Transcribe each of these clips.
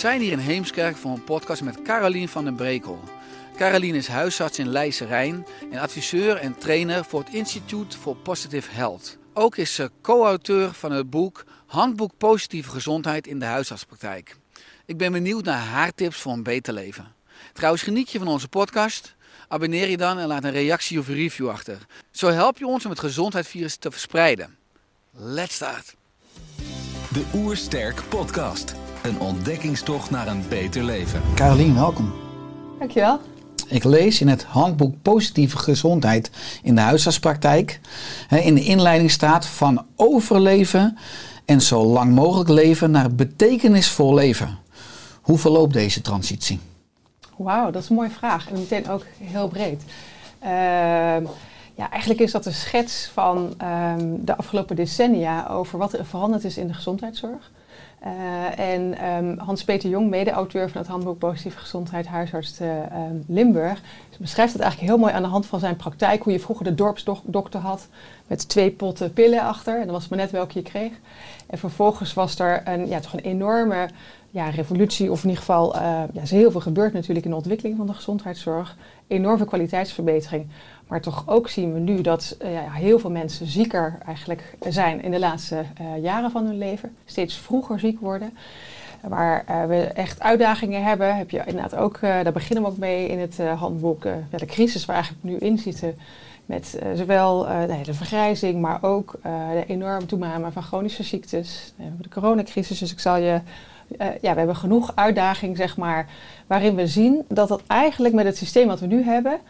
Zijn hier in Heemskerk voor een podcast met Carolien van den Brekel. Carolien is huisarts in Leidse Rijn en adviseur en trainer voor het Institute for Positive Health. Ook is ze co-auteur van het boek Handboek Positieve Gezondheid in de Huisartspraktijk. Ik ben benieuwd naar haar tips voor een beter leven. Trouwens, geniet je van onze podcast? Abonneer je dan en laat een reactie of een review achter. Zo help je ons om het gezondheidsvirus te verspreiden. Let's start! De Oersterk Podcast. Een ontdekkingstocht naar een beter leven. Carolien, welkom. Dankjewel. Ik lees in het handboek Positieve Gezondheid in de huisartspraktijk. hè, In de inleiding staat van overleven en zo lang mogelijk leven naar betekenisvol leven. Hoe verloopt deze transitie? Wauw, dat is een mooie vraag en meteen ook heel breed. Ehm, ja, eigenlijk is dat een schets van ehm, de afgelopen decennia over wat er veranderd is in de gezondheidszorg. Eh, en ehm, Hans-Peter Jong, mede-auteur van het handboek Positieve Gezondheid, huisarts te ehm, Limburg, beschrijft het eigenlijk heel mooi aan de hand van zijn praktijk. Hoe je vroeger de dorpsdokter had met twee potten pillen achter. En dan was het maar net welke je kreeg. En vervolgens was er een, ja, toch een enorme ja, revolutie, of in ieder geval, eh, ja, is heel veel gebeurd natuurlijk in de ontwikkeling van de gezondheidszorg. Enorme kwaliteitsverbetering. Maar toch ook zien we nu dat eh, ja, heel veel mensen zieker eigenlijk zijn in de laatste eh, jaren van hun leven. Steeds vroeger ziek worden. Waar eh, we echt uitdagingen hebben, heb je inderdaad ook, daar beginnen we ook mee in het handboek, ja, de crisis waar we eigenlijk nu in zitten. Met zowel de vergrijzing, maar ook de enorme toename van chronische ziektes. We hebben de coronacrisis, dus ik zal je... eh, ja, we hebben genoeg uitdaging, zeg maar, waarin we zien dat dat eigenlijk met het systeem wat we nu hebben,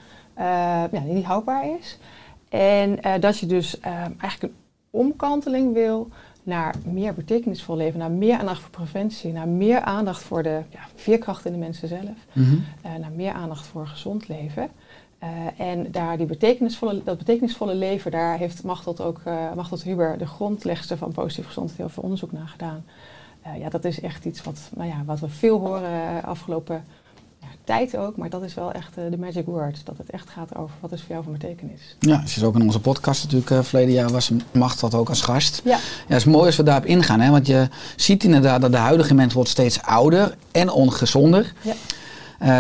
eh, ja, niet houdbaar is. En eh, dat je dus eigenlijk een omkanteling wil naar meer betekenisvol leven, naar meer aandacht voor preventie, naar meer aandacht voor de ja, veerkracht in de mensen zelf, eh, naar meer aandacht voor gezond leven. En daar die betekenisvolle, dat betekenisvolle leven, daar heeft Machteld ook, eh Machteld Huber, de grondlegster van positieve gezondheid, heel veel onderzoek naar gedaan. Eh, ja, dat is echt iets wat, nou ja, wat we veel horen eh, afgelopen tijd ook, maar dat is wel echt eh, de magic word. Dat het echt gaat over wat is voor jou van betekenis. Ja, ze is ook in onze podcast natuurlijk. eh verleden jaar was Macht dat ook als gast. Ja, Ja, het is mooi als we daarop ingaan. Hè? Want je ziet inderdaad dat de huidige mens wordt steeds ouder en ongezonder. ja.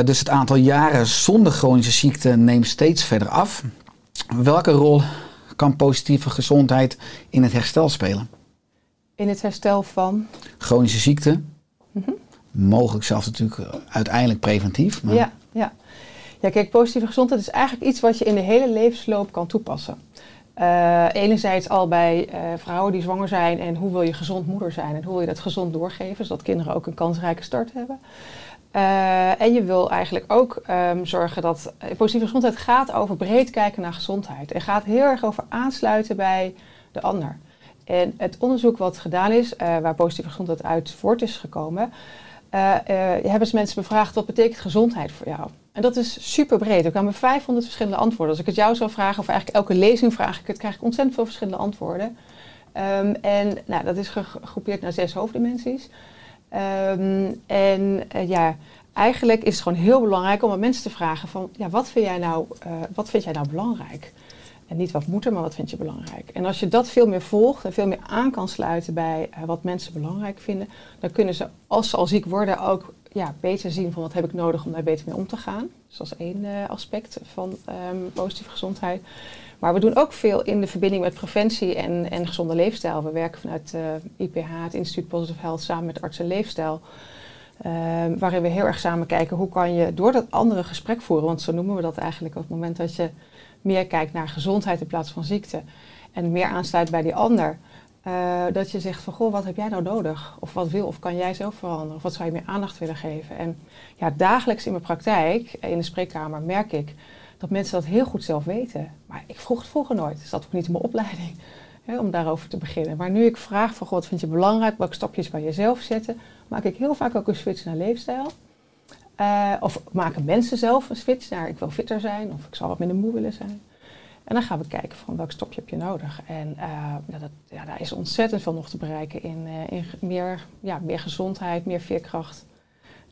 Dus het aantal jaren zonder chronische ziekte neemt steeds verder af. Welke rol kan positieve gezondheid in het herstel spelen? In het herstel van. Chronische ziekte, mogelijk zelfs natuurlijk eh, uiteindelijk preventief. Maar Ja, ja. ja, kijk, positieve gezondheid is eigenlijk iets wat je in de hele levensloop kan toepassen. Eh, enerzijds al bij eh, vrouwen die zwanger zijn en hoe wil je gezond moeder zijn en hoe wil je dat gezond doorgeven, zodat kinderen ook een kansrijke start hebben. En je wil eigenlijk ook ehm, zorgen dat positieve gezondheid gaat over breed kijken naar gezondheid. En gaat heel erg over aansluiten bij de ander. En het onderzoek wat gedaan is, eh, waar positieve gezondheid uit voort is gekomen, eh, eh, hebben ze mensen bevraagd wat betekent gezondheid voor jou. En dat is super breed. Er kwamen 500 verschillende antwoorden. Als ik het jou zou vragen, of eigenlijk elke lezing vraag ik het, krijg ik ontzettend veel verschillende antwoorden. Ehm, en nou, dat is ge- gegroepeerd naar zes hoofddimensies. Ehm, en ja, eigenlijk is het gewoon heel belangrijk om aan mensen te vragen van, ja, wat vind jij nou, wat vind jij nou belangrijk? En niet wat moet er, maar wat vind je belangrijk? En als je dat veel meer volgt en veel meer aan kan sluiten bij eh, wat mensen belangrijk vinden, dan kunnen ze, als ze al ziek worden, ook ja, beter zien van wat heb ik nodig om daar beter mee om te gaan. Dus dat is één eh, aspect van ehm, positieve gezondheid. Maar we doen ook veel in de verbinding met preventie en, en gezonde leefstijl. We werken vanuit eh, IPH, het Instituut Positive Health, samen met Arts en Leefstijl. Ehm, waarin we heel erg samen kijken hoe kan je door dat andere gesprek voeren, want zo noemen we dat eigenlijk op het moment dat je meer kijkt naar gezondheid in plaats van ziekte en meer aansluit bij die ander. eh, dat je zegt van, goh, wat heb jij nou nodig? Of wat wil of kan jij zelf veranderen? Of wat zou je meer aandacht willen geven? En ja, dagelijks in mijn praktijk, in de spreekkamer, merk ik dat mensen dat heel goed zelf weten. Maar ik vroeg het vroeger nooit. Dus dat ook niet in mijn opleiding hè, om daarover te beginnen. Maar nu ik vraag van, wat vind je belangrijk? Welke stapjes kan je zelf zetten? Maak ik heel vaak ook een switch naar leefstijl. Eh, of maken mensen zelf een switch naar ik wil fitter zijn of ik zou wat minder moe willen zijn. En dan gaan we kijken van welk stapje heb je nodig. En eh, dat, ja, daar is ontzettend veel nog te bereiken in, eh, in meer, ja, meer gezondheid, meer veerkracht.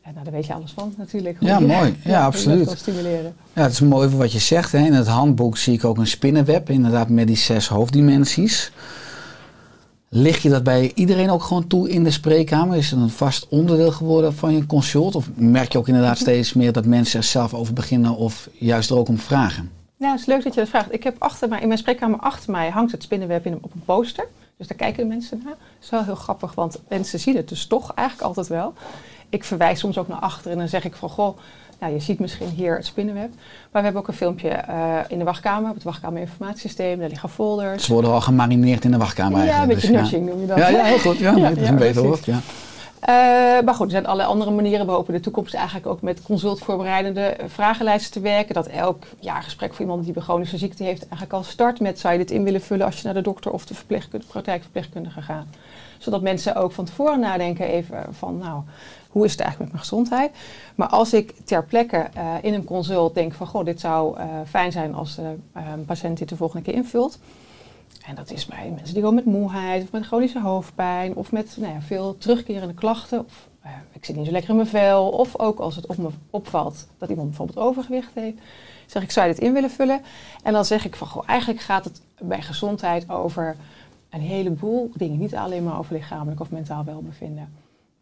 En nou, daar weet je alles van natuurlijk. Ja, mooi. Ja, absoluut. stimuleren. Ja, het is mooi wat je zegt. Hè. In het handboek zie ik ook een spinnenweb, inderdaad met die zes hoofddimensies. Lig je dat bij iedereen ook gewoon toe in de spreekkamer? Is het een vast onderdeel geworden van je consult? Of merk je ook inderdaad steeds meer dat mensen er zelf over beginnen of juist er ook om vragen? Ja, het is leuk dat je dat vraagt. Ik heb achter mij, in mijn spreekkamer achter mij hangt het spinnenweb in, op een poster. Dus daar kijken de mensen naar. Dat is wel heel grappig, want mensen zien het dus toch eigenlijk altijd wel. Ik verwijs soms ook naar achter en dan zeg ik van, goh, nou, je ziet misschien hier het spinnenweb. Maar we hebben ook een filmpje eh, in de wachtkamer, op het wachtkamerinformatiesysteem. Daar liggen folders. Ze worden al gemarineerd in de wachtkamer Ja, een beetje dus, nudging noem je dat. Ja, ja, heel goed. Ja, nee, dat is een beter woord. Ja. Eh, maar goed, er zijn alle andere manieren. We hopen in de toekomst eigenlijk ook met consultvoorbereidende vragenlijsten te werken. Dat elk jaargesprek voor iemand die een chronische ziekte heeft eigenlijk al start met zou je dit in willen vullen als je naar de dokter of de praktijkverpleegkundige gaat. Zodat mensen ook van tevoren nadenken even van nou, hoe is het eigenlijk met mijn gezondheid? Maar als ik ter plekke eh, in een consult denk van goh, dit zou eh, fijn zijn als de eh, patiënt dit de volgende keer invult. En dat is bij mensen die komen met moeheid of met chronische hoofdpijn of met nou ja, veel terugkerende klachten. Of ik zit niet zo lekker in mijn vel. Of ook als het op me opvalt dat iemand bijvoorbeeld overgewicht heeft. Zeg ik, zou je dit in willen vullen? En dan zeg ik van, goh, eigenlijk gaat het bij gezondheid over een heleboel dingen. Niet alleen maar over lichamelijk of mentaal welbevinden.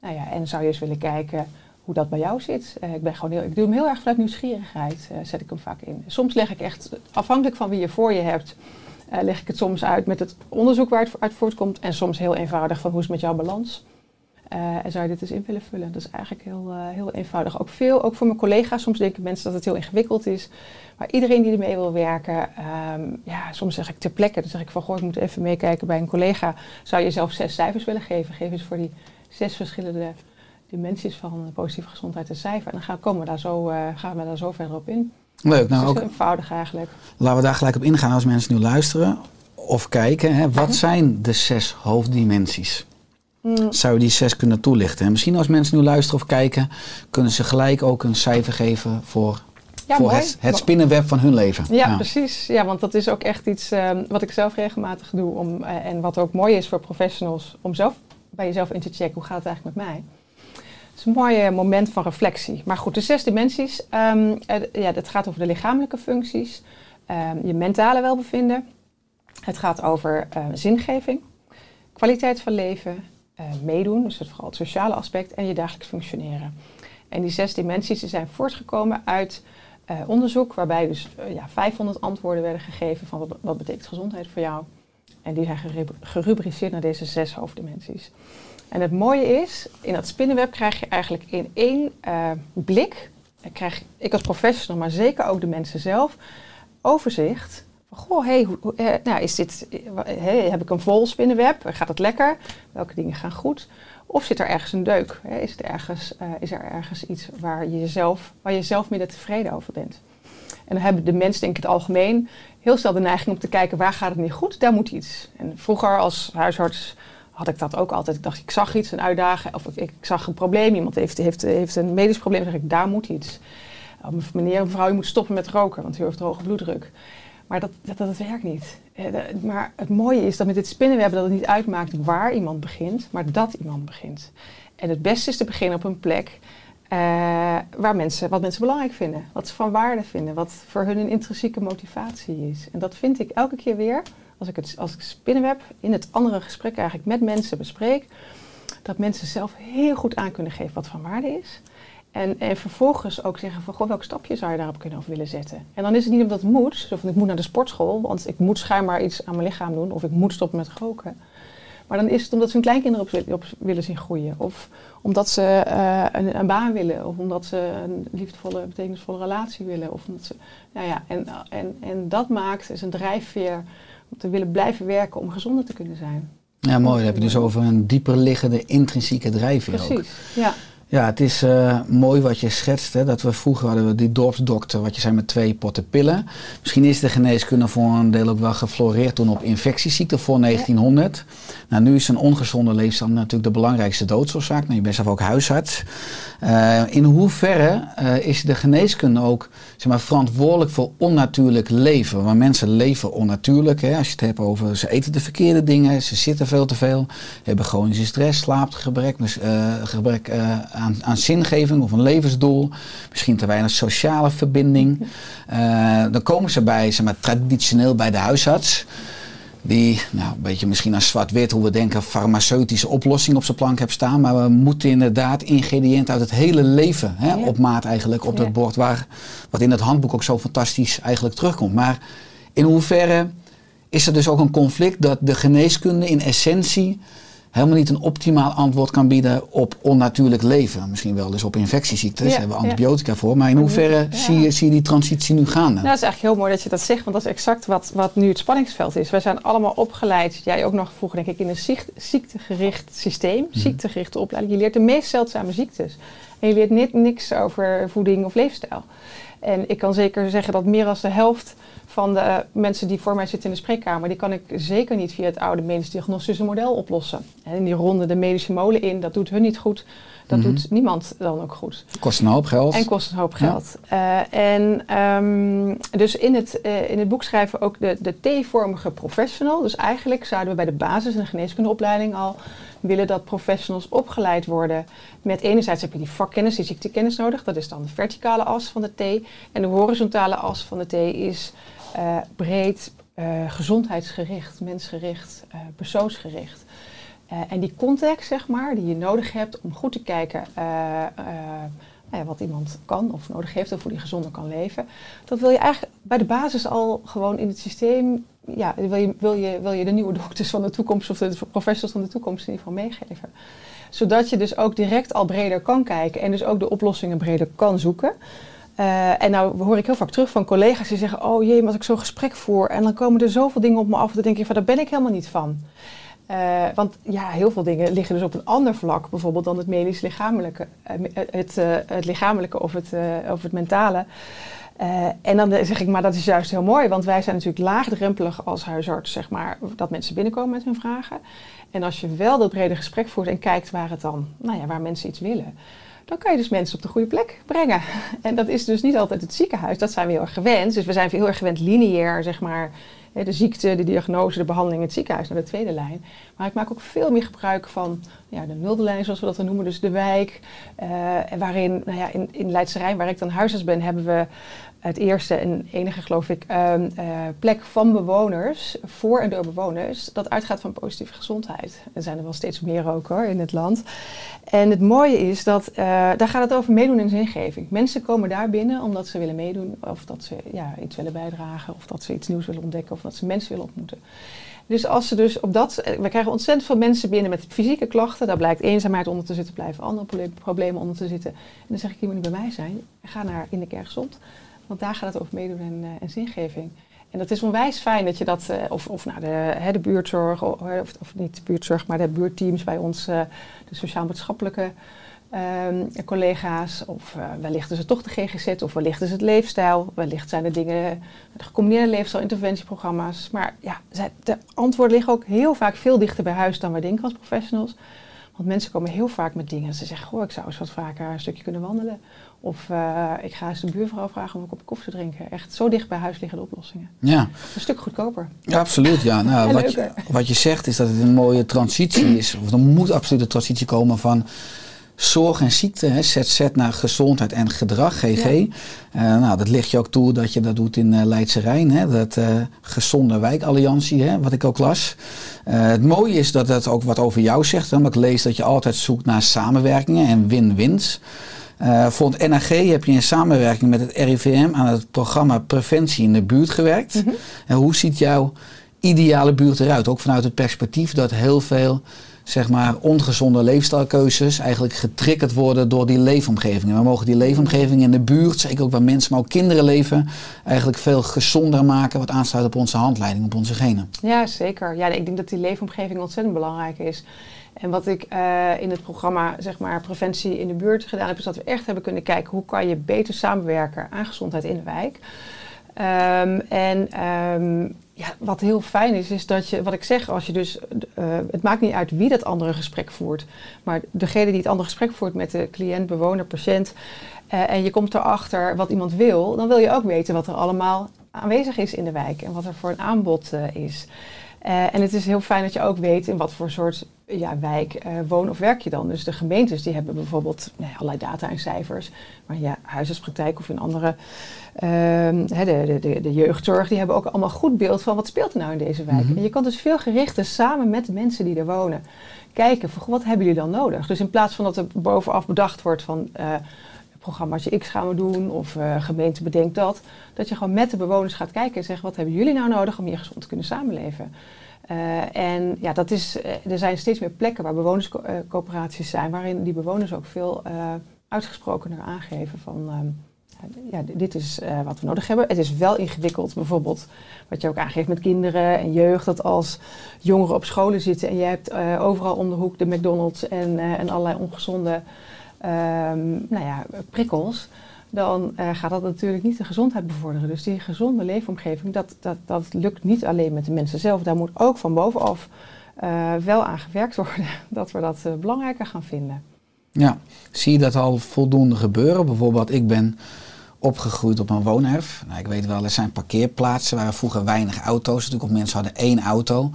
Nou ja, en zou je eens willen kijken hoe dat bij jou zit. Eh, ik, ben gewoon heel, ik doe hem heel erg vanuit nieuwsgierigheid, eh, zet ik hem vaak in. Soms leg ik echt, afhankelijk van wie je voor je hebt, eh, leg ik het soms uit met het onderzoek waar het uit voortkomt. En soms heel eenvoudig van hoe is het met jouw balans. En zou je dit eens in willen vullen? Dat is eigenlijk heel, heel eenvoudig. Ook veel, ook voor mijn collega's. Soms denken mensen dat het heel ingewikkeld is. Maar iedereen die ermee wil werken, ehm, ja, soms zeg ik ter plekke. Dan zeg ik van, goh, ik moet even meekijken bij een collega. Zou je zelf zes cijfers willen geven? Geef eens voor die zes verschillende dimensies van positieve gezondheid een cijfer. En dan gaan, komen we daar zo, eh, gaan we daar zo verder op in. Leuk. Dus Nou, is ook, eenvoudig eigenlijk. laten we daar gelijk op ingaan als mensen nu luisteren of kijken. Hè. Wat zijn de zes hoofddimensies? Mm. Zou je die zes kunnen toelichten? En misschien als mensen nu luisteren of kijken, kunnen ze gelijk ook een cijfer geven voor, Ja, voor het, het spinnenweb van hun leven. Ja, precies. Ja, want dat is ook echt iets ehm, wat ik zelf regelmatig doe. Om, eh, en wat ook mooi is voor professionals. Om zelf bij jezelf in te checken. Hoe gaat het eigenlijk met mij? Het is een mooi eh, moment van reflectie. Maar goed, de zes dimensies. ehm, eh, ja, het gaat over de lichamelijke functies. ehm, je mentale welbevinden. Het gaat over eh, zingeving. Kwaliteit van leven. meedoen, dus het, vooral het sociale aspect. En je dagelijks functioneren. En die zes dimensies zijn voortgekomen uit eh, onderzoek, waarbij dus eh, ja, 500 antwoorden werden gegeven van wat, wat betekent gezondheid voor jou. En die zijn gerub- gerubriceerd naar deze zes hoofddimensies. En het mooie is, in dat spinnenweb krijg je eigenlijk in één eh, blik, eh, krijg ik als professional, maar zeker ook de mensen zelf, overzicht. Van, goh, hey, eh, nou, is dit, heb ik een vol spinnenweb? Gaat het lekker? Welke dingen gaan goed? Of zit er ergens een deuk? Is, er ergens, is er ergens iets waar je, jezelf, waar je zelf minder tevreden over bent? En dan hebben de mensen, denk ik het algemeen, heel snel de neiging om te kijken waar gaat het niet goed, daar moet iets. En vroeger als huisarts had ik dat ook altijd. Ik dacht, ik zag iets, een uitdaging, of ik, zag een probleem. Iemand heeft, heeft, heeft een medisch probleem, zeg ik, daar moet iets. Of meneer, mevrouw, je moet stoppen met roken, want u heeft hoge bloeddruk. Maar dat, dat, dat werkt niet. Eh, Maar het mooie is dat met dit spinnenweb dat het niet uitmaakt waar iemand begint, maar dat iemand begint. En het beste is te beginnen op een plek eh, waar mensen, wat mensen belangrijk vinden. Wat ze van waarde vinden. Wat voor hun een intrinsieke motivatie is. En dat vind ik elke keer weer, als ik het als ik spinnenweb in het andere gesprek eigenlijk met mensen bespreek, dat mensen zelf heel goed aan kunnen geven wat van waarde is. En, en vervolgens ook zeggen van, goh, welk stapje zou je daarop kunnen of willen zetten? En dan is het niet omdat het moet, zo van ik moet naar de sportschool, want ik moet schijnbaar iets aan mijn lichaam doen, of ik moet stoppen met roken. Maar dan is het omdat ze hun kleinkinderen op, wi- op willen zien groeien. Of omdat ze eh, een, een baan willen. Of omdat ze een liefdevolle, betekenisvolle relatie willen. Of omdat ze, nou ja, en, en, en dat maakt is een drijfveer om te willen blijven werken om gezonder te kunnen zijn. Ja, mooi. Dan heb je dus over een dieper liggende intrinsieke drijfveer ook. Precies, ja. Ja, het is eh, mooi wat je schetst. Hè, dat we vroeger hadden we die dorpsdokter, wat je zei met twee potten pillen. Misschien is de geneeskunde voor een deel ook wel gefloreerd toen op infectieziekten voor 1900. Nou, nu is een ongezonde leefstijl natuurlijk de belangrijkste doodsoorzaak. Nou, je bent zelf ook huisarts. Eh, in hoeverre eh, is de geneeskunde ook zeg maar, verantwoordelijk voor onnatuurlijk leven? Want mensen leven onnatuurlijk. Hè, als je het hebt over ze eten de verkeerde dingen, ze zitten veel te veel, hebben chronische stress, slaapgebrek, dus, eh, gebrek aan, aan zingeving of een levensdoel, misschien te weinig sociale verbinding. Dan komen ze bij, zeg maar, traditioneel bij de huisarts. Die, nou, een beetje misschien als zwart-wit, hoe we denken, farmaceutische oplossing op zijn plank hebben staan. Maar we moeten inderdaad ingrediënten uit het hele leven, hè, Ja. op maat eigenlijk, op Ja. dat bord. Waar, wat in het handboek ook zo fantastisch eigenlijk terugkomt. Maar in hoeverre is er dus ook een conflict dat de geneeskunde in essentie helemaal niet een optimaal antwoord kan bieden op onnatuurlijk leven. Misschien wel dus op infectieziektes, Ja, daar hebben we ja. antibiotica voor. Maar in hoeverre Ja. zie, je, zie je die transitie nu gaande? Nou, dat is eigenlijk heel mooi dat je dat zegt, want dat is exact wat, wat nu het spanningsveld is. Wij zijn allemaal opgeleid, jij ook nog vroeger denk ik, in een ziektegericht systeem, ziektegerichte opleiding. Je leert de meest zeldzame ziektes. En je leert niet, niks over voeding of leefstijl. En ik kan zeker zeggen dat meer dan de helft van de mensen die voor mij zitten in de spreekkamer, die kan ik zeker niet via het oude medisch diagnostische model oplossen. En die ronden de medische molen in, dat doet hun niet goed. Dat Mhm. doet niemand dan ook goed. Kost een hoop geld. En kost een hoop geld. Eh, en ehm, dus in het, eh, in het boek schrijven we ook de, de T-vormige professional. Dus eigenlijk zouden we bij de basis in de geneeskundeopleiding al willen dat professionals opgeleid worden. Met enerzijds heb je die vakkennis, die ziektekennis nodig. Dat is dan de verticale as van de T. En de horizontale as van de T is eh, breed, eh, gezondheidsgericht, mensgericht, eh, persoonsgericht. En die context, zeg maar, die je nodig hebt om goed te kijken nou wat iemand kan of nodig heeft of hoe die gezonder kan leven. Dat wil je eigenlijk bij de basis al gewoon in het systeem, ja, wil je, wil je, wil je de nieuwe dokters van de toekomst of de professionals van de toekomst in ieder geval meegeven. Zodat je dus ook direct al breder kan kijken en dus ook de oplossingen breder kan zoeken. Eh, en nou hoor ik heel vaak terug van collega's die zeggen: Oh jee, als ik zo'n gesprek voer en dan komen er zoveel dingen op me af, dan denk ik van daar ben ik helemaal niet van. Eh, want ja, heel veel dingen liggen dus op een ander vlak, bijvoorbeeld dan het medisch-lichamelijke, eh, het, het lichamelijke of het, het mentale. En dan zeg ik, maar dat is juist heel mooi, want wij zijn natuurlijk laagdrempelig als huisarts, zeg maar, dat mensen binnenkomen met hun vragen. En als je wel dat brede gesprek voert en kijkt waar het dan, nou ja, waar mensen iets willen, dan kan je dus mensen op de goede plek brengen. En dat is dus niet altijd het ziekenhuis, dat zijn we heel erg gewend. Dus we zijn heel erg gewend lineair, zeg maar, de ziekte, de diagnose, de behandeling, het ziekenhuis naar de tweede lijn. Maar ik maak ook veel meer gebruik van ja, de nulde lijn, zoals we dat noemen, dus de wijk. eh, waarin, nou ja, in, in Leidse Rijn, waar ik dan huisarts ben, hebben we het eerste en enige, geloof ik, ehm, eh, plek van bewoners, voor en door bewoners, dat uitgaat van positieve gezondheid. Er zijn er wel steeds meer ook hoor, in het land. En het mooie is dat, eh, daar gaat het over meedoen in zingeving. Mensen komen daar binnen omdat ze willen meedoen, of dat ze ja, iets willen bijdragen, of dat ze iets nieuws willen ontdekken, of dat ze mensen willen ontmoeten. Dus als ze dus op dat, eh, we krijgen ontzettend veel mensen binnen met fysieke klachten. Daar blijkt eenzaamheid onder te zitten, blijven andere proble- problemen onder te zitten. En dan zeg ik, je moet niet bij mij zijn. Ga naar In de Kerk Gezond. Want daar gaat het over meedoen en, eh, en zingeving. En dat is onwijs fijn dat je dat, eh, of, of nou de, hè, de buurtzorg, of, of, niet de buurtzorg, maar de buurtteams bij ons, eh, de sociaal-maatschappelijke ehm, collega's, of wellicht is het toch de GGZ, of wellicht is het leefstijl, wellicht zijn er dingen, de gecombineerde leefstijl-interventieprogramma's. Maar ja, de antwoorden liggen ook heel vaak veel dichter bij huis dan wij denken als professionals. Want mensen komen heel vaak met dingen. Ze zeggen, goh, ik zou eens wat vaker een stukje kunnen wandelen. Of eh, ik ga eens de buurvrouw vragen om een kopje koffie te drinken. Echt zo dicht bij huis liggen de oplossingen. Ja, Een stuk goedkoper. ja absoluut. Ja. Nou, wat, je, wat je zegt is dat het een mooie transitie is. Of er moet absoluut een transitie komen van zorg en ziekte, hè, ZZ naar gezondheid en gedrag, GG. Ja. Eh, nou, dat ligt je ook toe dat je dat doet in eh, Leidse Rijn. Hè, dat eh, gezonde wijkalliantie, hè, wat ik ook las. Het mooie is dat het ook wat over jou zegt. Maar ik lees dat je altijd zoekt naar samenwerkingen en win-wins. Voor het NAG heb je in samenwerking met het RIVM aan het programma Preventie in de buurt gewerkt. Mhm. En hoe ziet jouw ideale buurt eruit? Ook vanuit het perspectief dat heel veel zeg maar, ongezonde leefstijlkeuzes eigenlijk getriggerd worden door die leefomgeving. En we mogen die leefomgeving in de buurt, zeker ook waar mensen, maar ook kinderen leven, eigenlijk veel gezonder maken, wat aansluit op onze handleiding, op onze genen. Ja, zeker. Ja, ik denk dat die leefomgeving ontzettend belangrijk is. En wat ik eh, in het programma zeg maar, Preventie in de Buurt gedaan heb, is dat we echt hebben kunnen kijken hoe kan je beter samenwerken aan gezondheid in de wijk. Um, en um, ja, wat heel fijn is, is dat je, wat ik zeg, als je dus, uh, het maakt niet uit wie dat andere gesprek voert, maar degene die het andere gesprek voert met de cliënt, bewoner, patiënt, uh, en je komt erachter wat iemand wil, dan wil je ook weten wat er allemaal aanwezig is in de wijk en wat er voor een aanbod uh, is. Uh, en het is heel fijn dat je ook weet in wat voor soort ja, wijk uh, woon of werk je dan. Dus de gemeentes die hebben bijvoorbeeld nou ja, allerlei data en cijfers. Maar ja, huisartspraktijk of in andere, uh, de, de, de, jeugdzorg, die hebben ook allemaal goed beeld van wat speelt er nou in deze wijk. Mm -hmm. En je kan dus veel gerichter samen met de mensen die er wonen kijken van wat hebben jullie dan nodig. Dus in plaats van dat er bovenaf bedacht wordt van uh, programmaatje X gaan we doen of uh, gemeente bedenkt dat. Dat je gewoon met de bewoners gaat kijken en zegt wat hebben jullie nou nodig om hier gezond te kunnen samenleven. Uh, en ja, dat is, uh, er zijn steeds meer plekken waar bewonerscoöperaties zijn, waarin die bewoners ook veel uitgesprokener aangeven van ja, dit is wat we nodig hebben. Het is wel ingewikkeld, bijvoorbeeld wat je ook aangeeft met kinderen en jeugd, dat als jongeren op scholen zitten en je hebt overal om de hoek de McDonald's en, en allerlei ongezonde um, nou ja, prikkels, dan uh, gaat dat natuurlijk niet de gezondheid bevorderen. Dus die gezonde leefomgeving, dat, dat, dat lukt niet alleen met de mensen zelf. Daar moet ook van bovenaf uh, wel aan gewerkt worden dat we dat uh, belangrijker gaan vinden. Ja, zie je dat al voldoende gebeuren? Bijvoorbeeld, ik ben opgegroeid op een woonerf. Nou, ik weet wel, er zijn parkeerplaatsen waar vroeger weinig auto's. Natuurlijk, of mensen hadden één auto.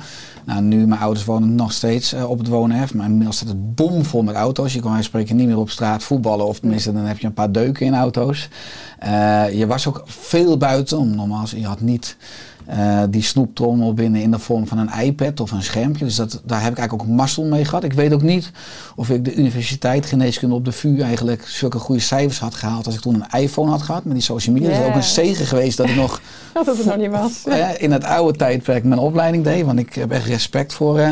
Nou, nu, mijn ouders wonen nog steeds uh, op het woonerf. Maar inmiddels staat het bomvol met auto's. Je kan spreken niet meer op straat voetballen. Of tenminste, dan heb je een paar deuken in auto's. Uh, je was ook veel buiten. Normaal, je had niet... Uh, die snoeptrommel binnen in de vorm van een iPad of een schermpje. Dus dat, daar heb ik eigenlijk ook mazzel mee gehad. Ik weet ook niet of ik de universiteit geneeskunde op de VU eigenlijk zulke goede cijfers had gehaald als ik toen een iPhone had gehad met die social media. Yeah. Dat is ook een zegen geweest dat ik nog, dat het nog niet was. Uh, in het oude tijdperk mijn opleiding deed. Want ik heb echt respect voor uh,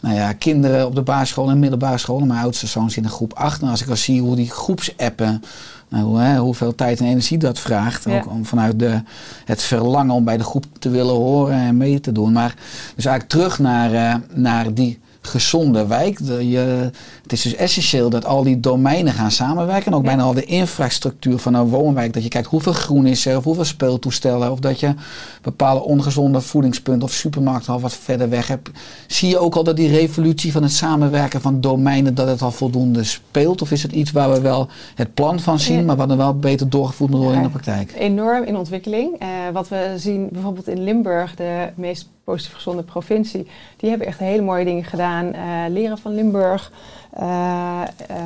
nou ja, kinderen op de basisschool en middelbare school. Mijn oudste zoon zit in groep 8. En als ik al zie hoe die groepsappen nou, hè, hoeveel tijd en energie dat vraagt. Ja. Ook om vanuit de, het verlangen om bij de groep te willen horen en mee te doen. Maar dus eigenlijk terug naar, uh, naar die gezonde wijk. De, je, het is dus essentieel dat al die domeinen gaan samenwerken. En ook ja. bijna al de infrastructuur van een woonwijk. Dat je kijkt hoeveel groen is er, of hoeveel speeltoestellen. Of dat je bepaalde ongezonde voedingspunten of supermarkten al wat verder weg hebt. Zie je ook al dat die revolutie van het samenwerken van domeinen, dat het al voldoende speelt? Of is het iets waar we wel het plan van zien, maar wat er wel beter doorgevoerd moet worden in de praktijk? Enorm in ontwikkeling. Uh, wat we zien bijvoorbeeld in Limburg, de meest positief gezonde provincie, die hebben echt hele mooie dingen gedaan. Uh, leren van Limburg. Uh,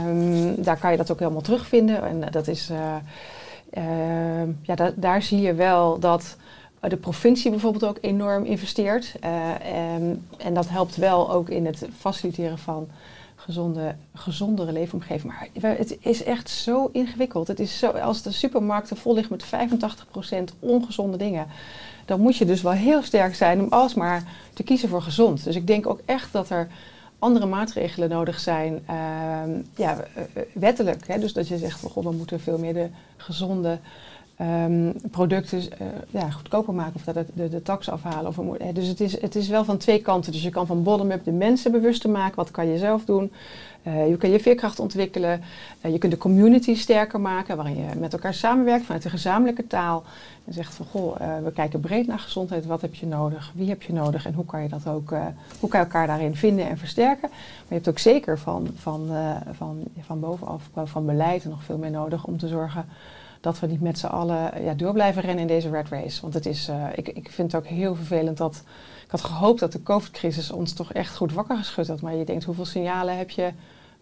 um, daar kan je dat ook helemaal terugvinden. En dat is, uh, ja, da daar zie je wel dat de provincie bijvoorbeeld ook enorm investeert. En, en, dat helpt wel ook in het faciliteren van gezonde, gezondere leefomgeving. Maar het is echt zo ingewikkeld. Het is zo, als de supermarkten vol liggen met 85% ongezonde dingen, dan moet je dus wel heel sterk zijn om alsmaar te kiezen voor gezond. Dus ik denk ook echt dat er andere maatregelen nodig zijn, uh, ja, wettelijk. Hè? Dus dat je zegt, van, we moeten veel meer de gezonde um, producten uh, ja, goedkoper maken of dat de, de, de tax afhalen. Of hè? Dus het is, het is wel van twee kanten. Dus je kan van bottom-up de mensen bewuster maken. Wat kan je zelf doen? Uh, je kan je veerkracht ontwikkelen. Uh, je kunt de community sterker maken, waarin je met elkaar samenwerkt vanuit de gezamenlijke taal. En zegt van, goh, uh, we kijken breed naar gezondheid. Wat heb je nodig? Wie heb je nodig? En hoe kan je dat ook, hoe kan je elkaar daarin vinden en versterken? Maar je hebt ook zeker van, van, van, van bovenaf, van beleid nog veel meer nodig om te zorgen dat we niet met z'n allen ja, door blijven rennen in deze red race. Want het is, ik, ik vind het ook heel vervelend dat had gehoopt dat de COVID-crisis ons toch echt goed wakker geschud had. Maar je denkt, hoeveel signalen heb je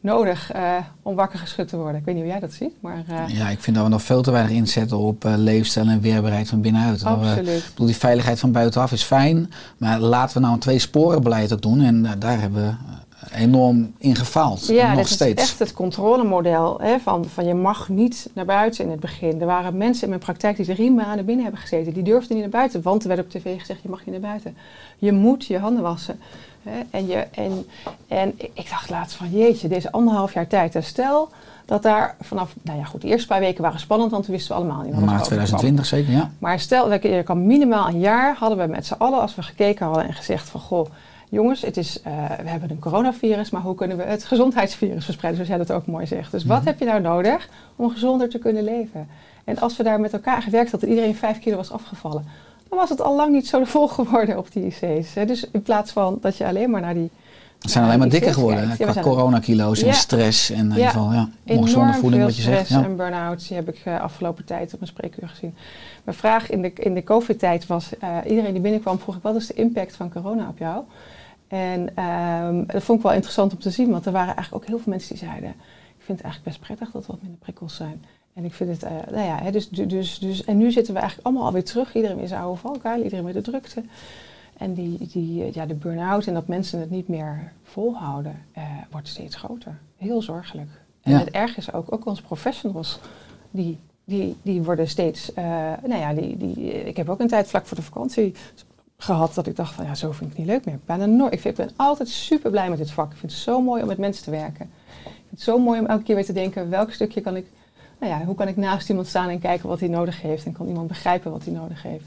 nodig uh, om wakker geschud te worden? Ik weet niet hoe jij dat ziet. Maar, uh, ja, ik vind dat we nog veel te weinig inzetten op uh, leefstijl en weerbaarheid van binnenuit. Absoluut. We, ik bedoel, die veiligheid van buitenaf is fijn. Maar laten we nou een twee sporen beleid ook doen. En daar hebben we enorm in gefaald. Ja, nog steeds. is echt het controlemodel hè, van, van je mag niet naar buiten in het begin. Er waren mensen in mijn praktijk die drie maanden binnen hebben gezeten. Die durfden niet naar buiten, want er werd op tv gezegd, je mag niet naar buiten. Je moet je handen wassen. Hè, en, je, en, en ik dacht laatst van, jeetje, deze anderhalf jaar tijd. En stel dat daar vanaf, nou ja goed, de eerste paar weken waren spannend, want toen wisten we allemaal niet wat Maart overkwam. 2020 zeker, ja. Maar stel, dat je kan minimaal een jaar hadden we met z'n allen, als we gekeken hadden en gezegd van goh, jongens, het is, eh, we hebben een coronavirus, maar hoe kunnen we het gezondheidsvirus verspreiden, zoals jij dat ook mooi zegt. Dus wat Mhm. heb je nou nodig om gezonder te kunnen leven? En als we daar met elkaar gewerkt hadden, dat iedereen vijf kilo was afgevallen, dan was het al lang niet zo vol geworden op die IC's. Hè. Dus in plaats van dat je alleen maar naar die We zijn alleen maar dikker geworden. Ja, Qua coronakilo's en Ja. stress en in Ja. ieder geval ja, ongezonde voeding wat je zegt. stress Ja. en burn-outs. Die heb ik uh, afgelopen tijd op mijn spreekuur gezien. Mijn vraag in de, in de covid-tijd was... Uh, iedereen die binnenkwam vroeg ik... wat is de impact van corona op jou? En um, dat vond ik wel interessant om te zien. Want er waren eigenlijk ook heel veel mensen die zeiden... ik vind het eigenlijk best prettig dat er wat minder prikkels zijn. En ik vind het... Uh, nou ja, hè, dus, dus, dus, en nu zitten we eigenlijk allemaal alweer terug. Iedereen weer zijn oude valkuil. Iedereen met de drukte. En die, die, ja, de burn-out en dat mensen het niet meer volhouden, uh, wordt steeds groter. Heel zorgelijk. En Ja. het erg is ook, ook onze professionals, die, die, die worden steeds, uh, nou ja, die, die, ik heb ook een tijd vlak voor de vakantie gehad dat ik dacht van ja, zo vind ik het niet leuk meer. Bijna nooit. Ik, vind, ik ben altijd super blij met dit vak. Ik vind het zo mooi om met mensen te werken. Ik vind het zo mooi om elke keer weer te denken, welk stukje kan ik, nou ja, hoe kan ik naast iemand staan en kijken wat hij nodig heeft en kan iemand begrijpen wat hij nodig heeft.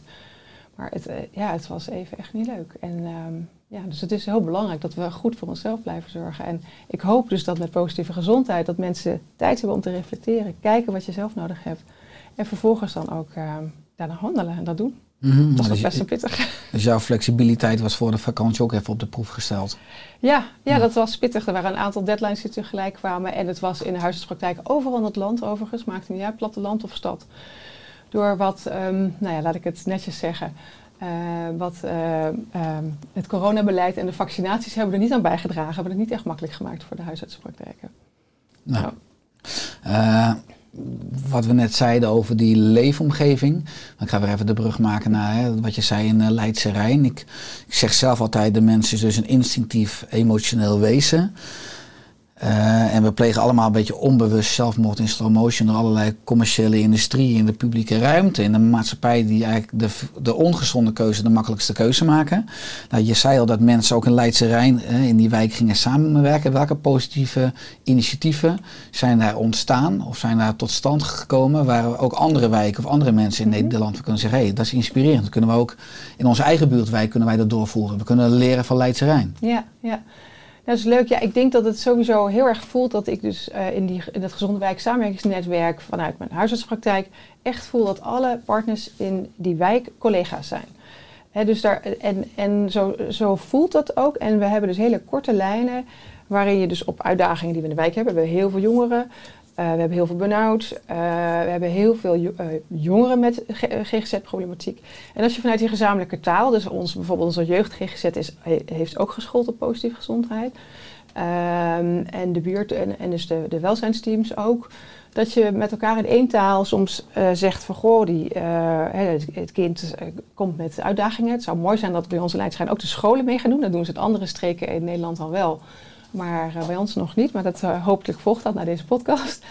Maar het, uh, ja, het was even echt niet leuk. En um, ja, dus het is heel belangrijk dat we goed voor onszelf blijven zorgen. En ik hoop dus dat met positieve gezondheid dat mensen tijd hebben om te reflecteren, kijken wat je zelf nodig hebt. En vervolgens dan ook uh, daarna handelen en dat doen. Mm -hmm, dat is dus, best een pittig. Dus jouw flexibiliteit was voor de vakantie ook even op de proef gesteld? Ja, ja, dat was pittig. Er waren een aantal deadlines die tegelijk kwamen. En het was in de huisartspraktijk overal in het land overigens. Maakte niet uit, platteland of stad door wat, um, nou ja, laat ik het netjes zeggen, uh, wat uh, um, het coronabeleid en de vaccinaties hebben er niet aan bijgedragen, hebben het niet echt makkelijk gemaakt voor de huisartsenpraktijken. Nou, uh, wat we net zeiden over die leefomgeving. Ik ga weer even de brug maken naar hè, wat je zei in uh, Leidse Rijn. Ik, ik zeg zelf altijd, de mens is dus een instinctief emotioneel wezen. Uh, en we plegen allemaal een beetje onbewust zelfmoord in slow motion door allerlei commerciële industrie in de publieke ruimte, in de maatschappij die eigenlijk de, de ongezonde keuze de makkelijkste keuze maken. Nou, je zei al dat mensen ook in Leidse Rijn uh, in die wijk gingen samenwerken. Welke positieve initiatieven zijn daar ontstaan of zijn daar tot stand gekomen waar ook andere wijken of andere mensen in mm -hmm. Nederland kunnen zeggen, hé, hey, dat is inspirerend. Dat kunnen we ook in onze eigen buurtwijk kunnen wij dat doorvoeren. We kunnen leren van Leidse Rijn. Ja, ja. Dat is leuk. Ja, ik denk dat het sowieso heel erg voelt dat ik dus uh, in, die, in dat gezonde wijk samenwerkingsnetwerk vanuit mijn huisartspraktijk echt voel dat alle partners in die wijk collega's zijn. Dus daar, en en zo, zo voelt dat ook. En we hebben dus hele korte lijnen waarin je dus op uitdagingen die we in de wijk hebben, we hebben heel veel jongeren. Uh, we hebben heel veel burn-out. Uh, we hebben heel veel uh, jongeren met GGZ-problematiek. En als je vanuit die gezamenlijke taal, dus ons, bijvoorbeeld onze jeugd GGZ is, he, heeft ook geschoold op positieve gezondheid. Um, en de buurt en, dus de, de welzijnsteams ook. Dat je met elkaar in één taal soms zegt van goh, die, het, het, kind komt met uitdagingen. Het zou mooi zijn dat bij onze Leidschijn ook de scholen mee gaan doen. Dat doen ze in andere streken in Nederland al wel. Maar uh, bij ons nog niet. Maar dat, uh, hopelijk volgt dat naar deze podcast.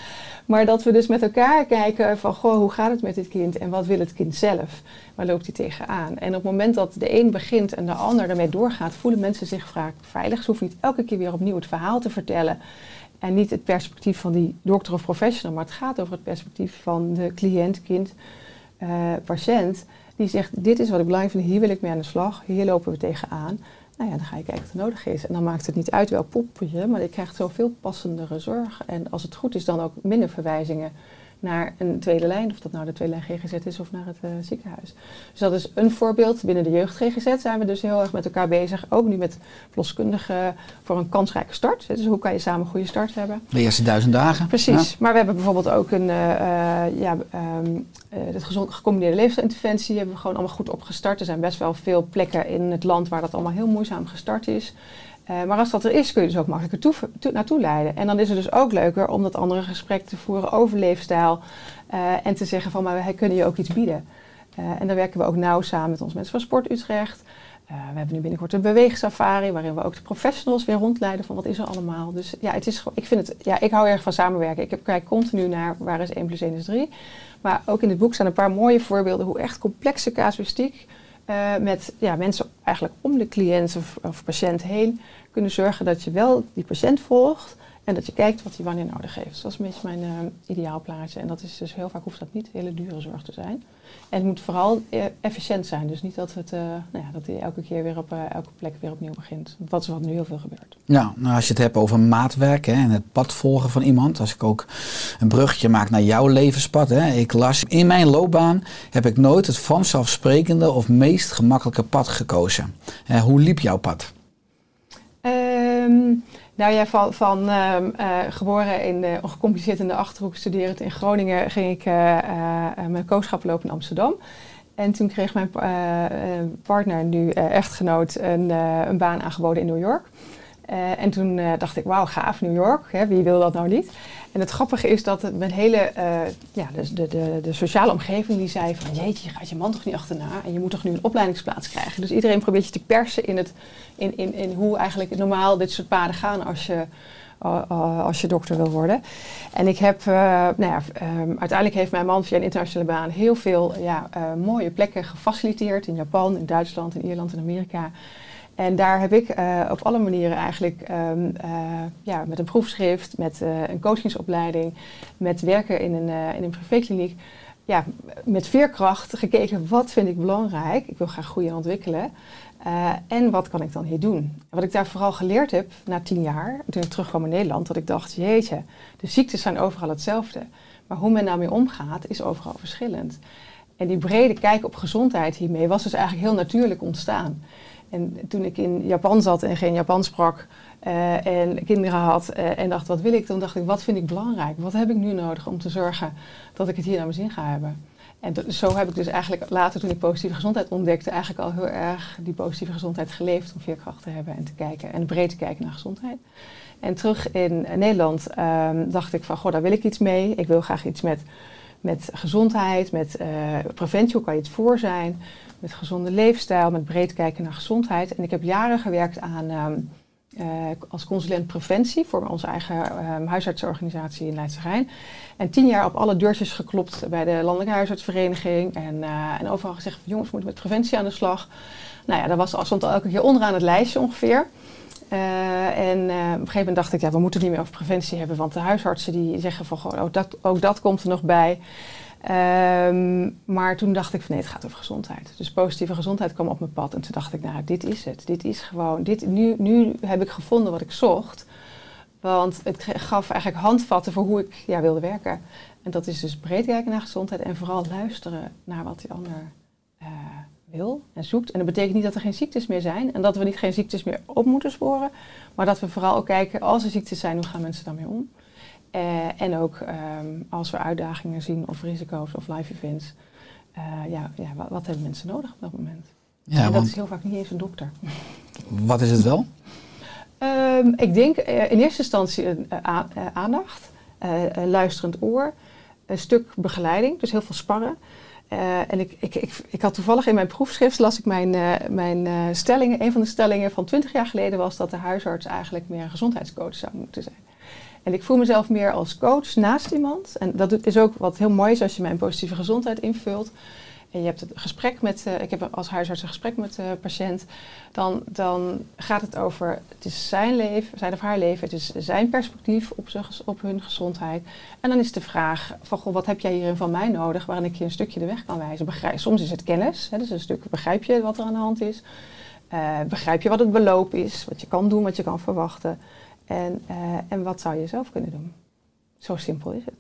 Maar dat we dus met elkaar kijken van, goh, hoe gaat het met dit kind en wat wil het kind zelf? Waar loopt hij tegenaan? En op het moment dat de een begint en de ander ermee doorgaat, voelen mensen zich vaak veilig. Ze hoeven niet elke keer weer opnieuw het verhaal te vertellen. En niet het perspectief van die dokter of professional, maar het gaat over het perspectief van de cliënt, kind, uh, patiënt. Die zegt, dit is wat ik belangrijk vind, hier wil ik mee aan de slag, hier lopen we tegenaan. Nou ja, dan ga je kijken wat er nodig is. En dan maakt het niet uit welk poppetje, maar je krijgt zoveel passendere zorg. En als het goed is, dan ook minder verwijzingen naar een tweede lijn. Of dat nou de tweede lijn GGZ is of naar het uh, ziekenhuis. Dus dat is een voorbeeld. Binnen de jeugd GGZ zijn we dus heel erg met elkaar bezig. Ook nu met verloskundigen voor een kansrijke start. Dus hoe kan je samen een goede start hebben? De eerste duizend dagen. Precies. Ja. Maar we hebben bijvoorbeeld ook een uh, ja, um, het gezond gecombineerde leefstijlinterventie hebben we gewoon allemaal goed opgestart. Er zijn best wel veel plekken in het land waar dat allemaal heel moeizaam gestart is. Uh, maar als dat er is, kun je dus ook makkelijker toe, toe, naartoe leiden. En dan is het dus ook leuker om dat andere gesprek te voeren over leefstijl. Uh, en te zeggen van, maar wij kunnen je ook iets bieden. Uh, en daar werken we ook nauw samen met ons mensen van Sport Utrecht. Eh, we hebben nu binnenkort een beweegsafari waarin we ook de professionals weer rondleiden van wat is er allemaal. Dus ja, het is ik vind het, ja, ik hou erg van samenwerken. Ik kijk continu naar waar is 1 plus 1 is 3. Maar ook in het boek staan een paar mooie voorbeelden hoe echt complexe casuïstiek uh, met ja, mensen eigenlijk om de cliënt of, patiënt heen kunnen zorgen dat je wel die patiënt volgt, en dat je kijkt wat hij wanneer nodig heeft. Dat is een mijn uh, ideaalplaatje. En dat is dus heel vaak hoeft dat niet hele dure zorg te zijn. En het moet vooral uh, efficiënt zijn. Dus niet dat, het, uh, nou ja, dat hij elke keer weer op elke plek weer opnieuw begint. Dat is wat nu heel veel gebeurt. Ja, nou als je het hebt over maatwerk hè, en het pad volgen van iemand. Als ik ook een bruggetje maak naar jouw levenspad. Hè. Ik las, in mijn loopbaan heb ik nooit het vanzelfsprekende of meest gemakkelijke pad gekozen. hoe liep jouw pad? Um, nou ja, van, van uh, uh, geboren in ongecompliceerd in de Achterhoek, studerend in Groningen, ging ik uh, mijn kooschap lopen in Amsterdam. En toen kreeg mijn partner, nu echtgenoot, een, een baan aangeboden in New York. En toen dacht ik, wauw, gaaf, New York, hè, wie wil dat nou niet? En het grappige is dat mijn hele, ja, de, de, de, de, sociale omgeving die zei van, jeetje, je gaat je man toch niet achterna en je moet toch nu een opleidingsplaats krijgen. Dus iedereen probeert je te persen in het in, in, in hoe eigenlijk normaal dit soort paden gaan als je, als je dokter wil worden. En ik heb, nou ja, um, uiteindelijk heeft mijn man via een internationale baan heel veel ja, mooie plekken gefaciliteerd in Japan, in Duitsland, in Ierland en Amerika. En daar heb ik op alle manieren eigenlijk um, ja, met een proefschrift, met een coachingsopleiding, met werken in een, in een privékliniek, ja, met veerkracht gekeken wat vind ik belangrijk. Ik wil graag groeien en ontwikkelen. En wat kan ik dan hier doen? Wat ik daar vooral geleerd heb na tien jaar, toen ik terugkwam in Nederland, dat ik dacht, jeetje, de ziektes zijn overal hetzelfde. Maar hoe men daarmee omgaat, is overal verschillend. En die brede kijk op gezondheid hiermee was dus eigenlijk heel natuurlijk ontstaan. En toen ik in Japan zat en geen Japans sprak uh, en kinderen had uh, en dacht, wat wil ik? Dan dacht ik, wat vind ik belangrijk? Wat heb ik nu nodig om te zorgen dat ik het hier naar mijn zin ga hebben? En zo heb ik dus eigenlijk later, toen ik positieve gezondheid ontdekte, eigenlijk al heel erg die positieve gezondheid geleefd om veerkracht te hebben en te kijken en breed te kijken naar gezondheid. En terug in Nederland um, dacht ik van, goh, daar wil ik iets mee. Ik wil graag iets met, met gezondheid, met uh, preventie, hoe kan je het voor zijn, met gezonde leefstijl, met breed kijken naar gezondheid. En ik heb jaren gewerkt aan um, uh, als consulent preventie voor onze eigen uh, huisartsorganisatie in Leidse Rijn. En tien jaar op alle deurtjes geklopt bij de Landelijke Huisartsvereniging. En, uh, en overal gezegd: jongens, moeten met preventie aan de slag. Nou ja, dat was, stond al elke keer onderaan het lijstje ongeveer. en op een gegeven moment dacht ik: ja, we moeten het niet meer over preventie hebben. Want de huisartsen die zeggen van: ook, dat, ook dat komt er nog bij. Um, maar toen dacht ik van nee, het gaat over gezondheid. Dus positieve gezondheid kwam op mijn pad. En toen dacht ik, nou, dit is het. Dit is gewoon, dit, nu, nu heb ik gevonden wat ik zocht. Want het gaf eigenlijk handvatten voor hoe ik ja, wilde werken. En dat is dus breed kijken naar gezondheid en vooral luisteren naar wat die ander uh, wil en zoekt. En dat betekent niet dat er geen ziektes meer zijn en dat we niet geen ziektes meer op moeten sporen. Maar dat we vooral ook kijken, als er ziektes zijn, hoe gaan mensen daarmee om? Uh, en ook um, als we uitdagingen zien of risico's of live events, uh, ja, ja wat, wat, hebben mensen nodig op dat moment? Ja, en dat is heel vaak niet eens een dokter. Wat is het wel? um, ik denk uh, in eerste instantie aandacht, luisterend oor, een stuk begeleiding, dus heel veel sparren. en ik, ik, ik, ik, had toevallig in mijn proefschrift, las ik mijn, mijn stellingen. Een van de stellingen van 20 jaar geleden was dat de huisarts eigenlijk meer een gezondheidscoach zou moeten zijn. En ik voel mezelf meer als coach naast iemand. En dat is ook wat heel mooi is als je mijn positieve gezondheid invult. En je hebt het gesprek met, uh, ik heb als huisarts een gesprek met de patiënt. Dan, dan gaat het over, het is zijn leven, zijn of haar leven. Het is zijn perspectief op, op hun gezondheid. En dan is de vraag van, goh, wat heb jij hierin van mij nodig? Waarin ik je een stukje de weg kan wijzen. Begrijp, soms is het kennis, hè, dus een stuk begrijp je wat er aan de hand is. Uh, begrijp je wat het beloop is, wat je kan doen, wat je kan verwachten. En, uh, en wat zou je zelf kunnen doen? Zo simpel is het.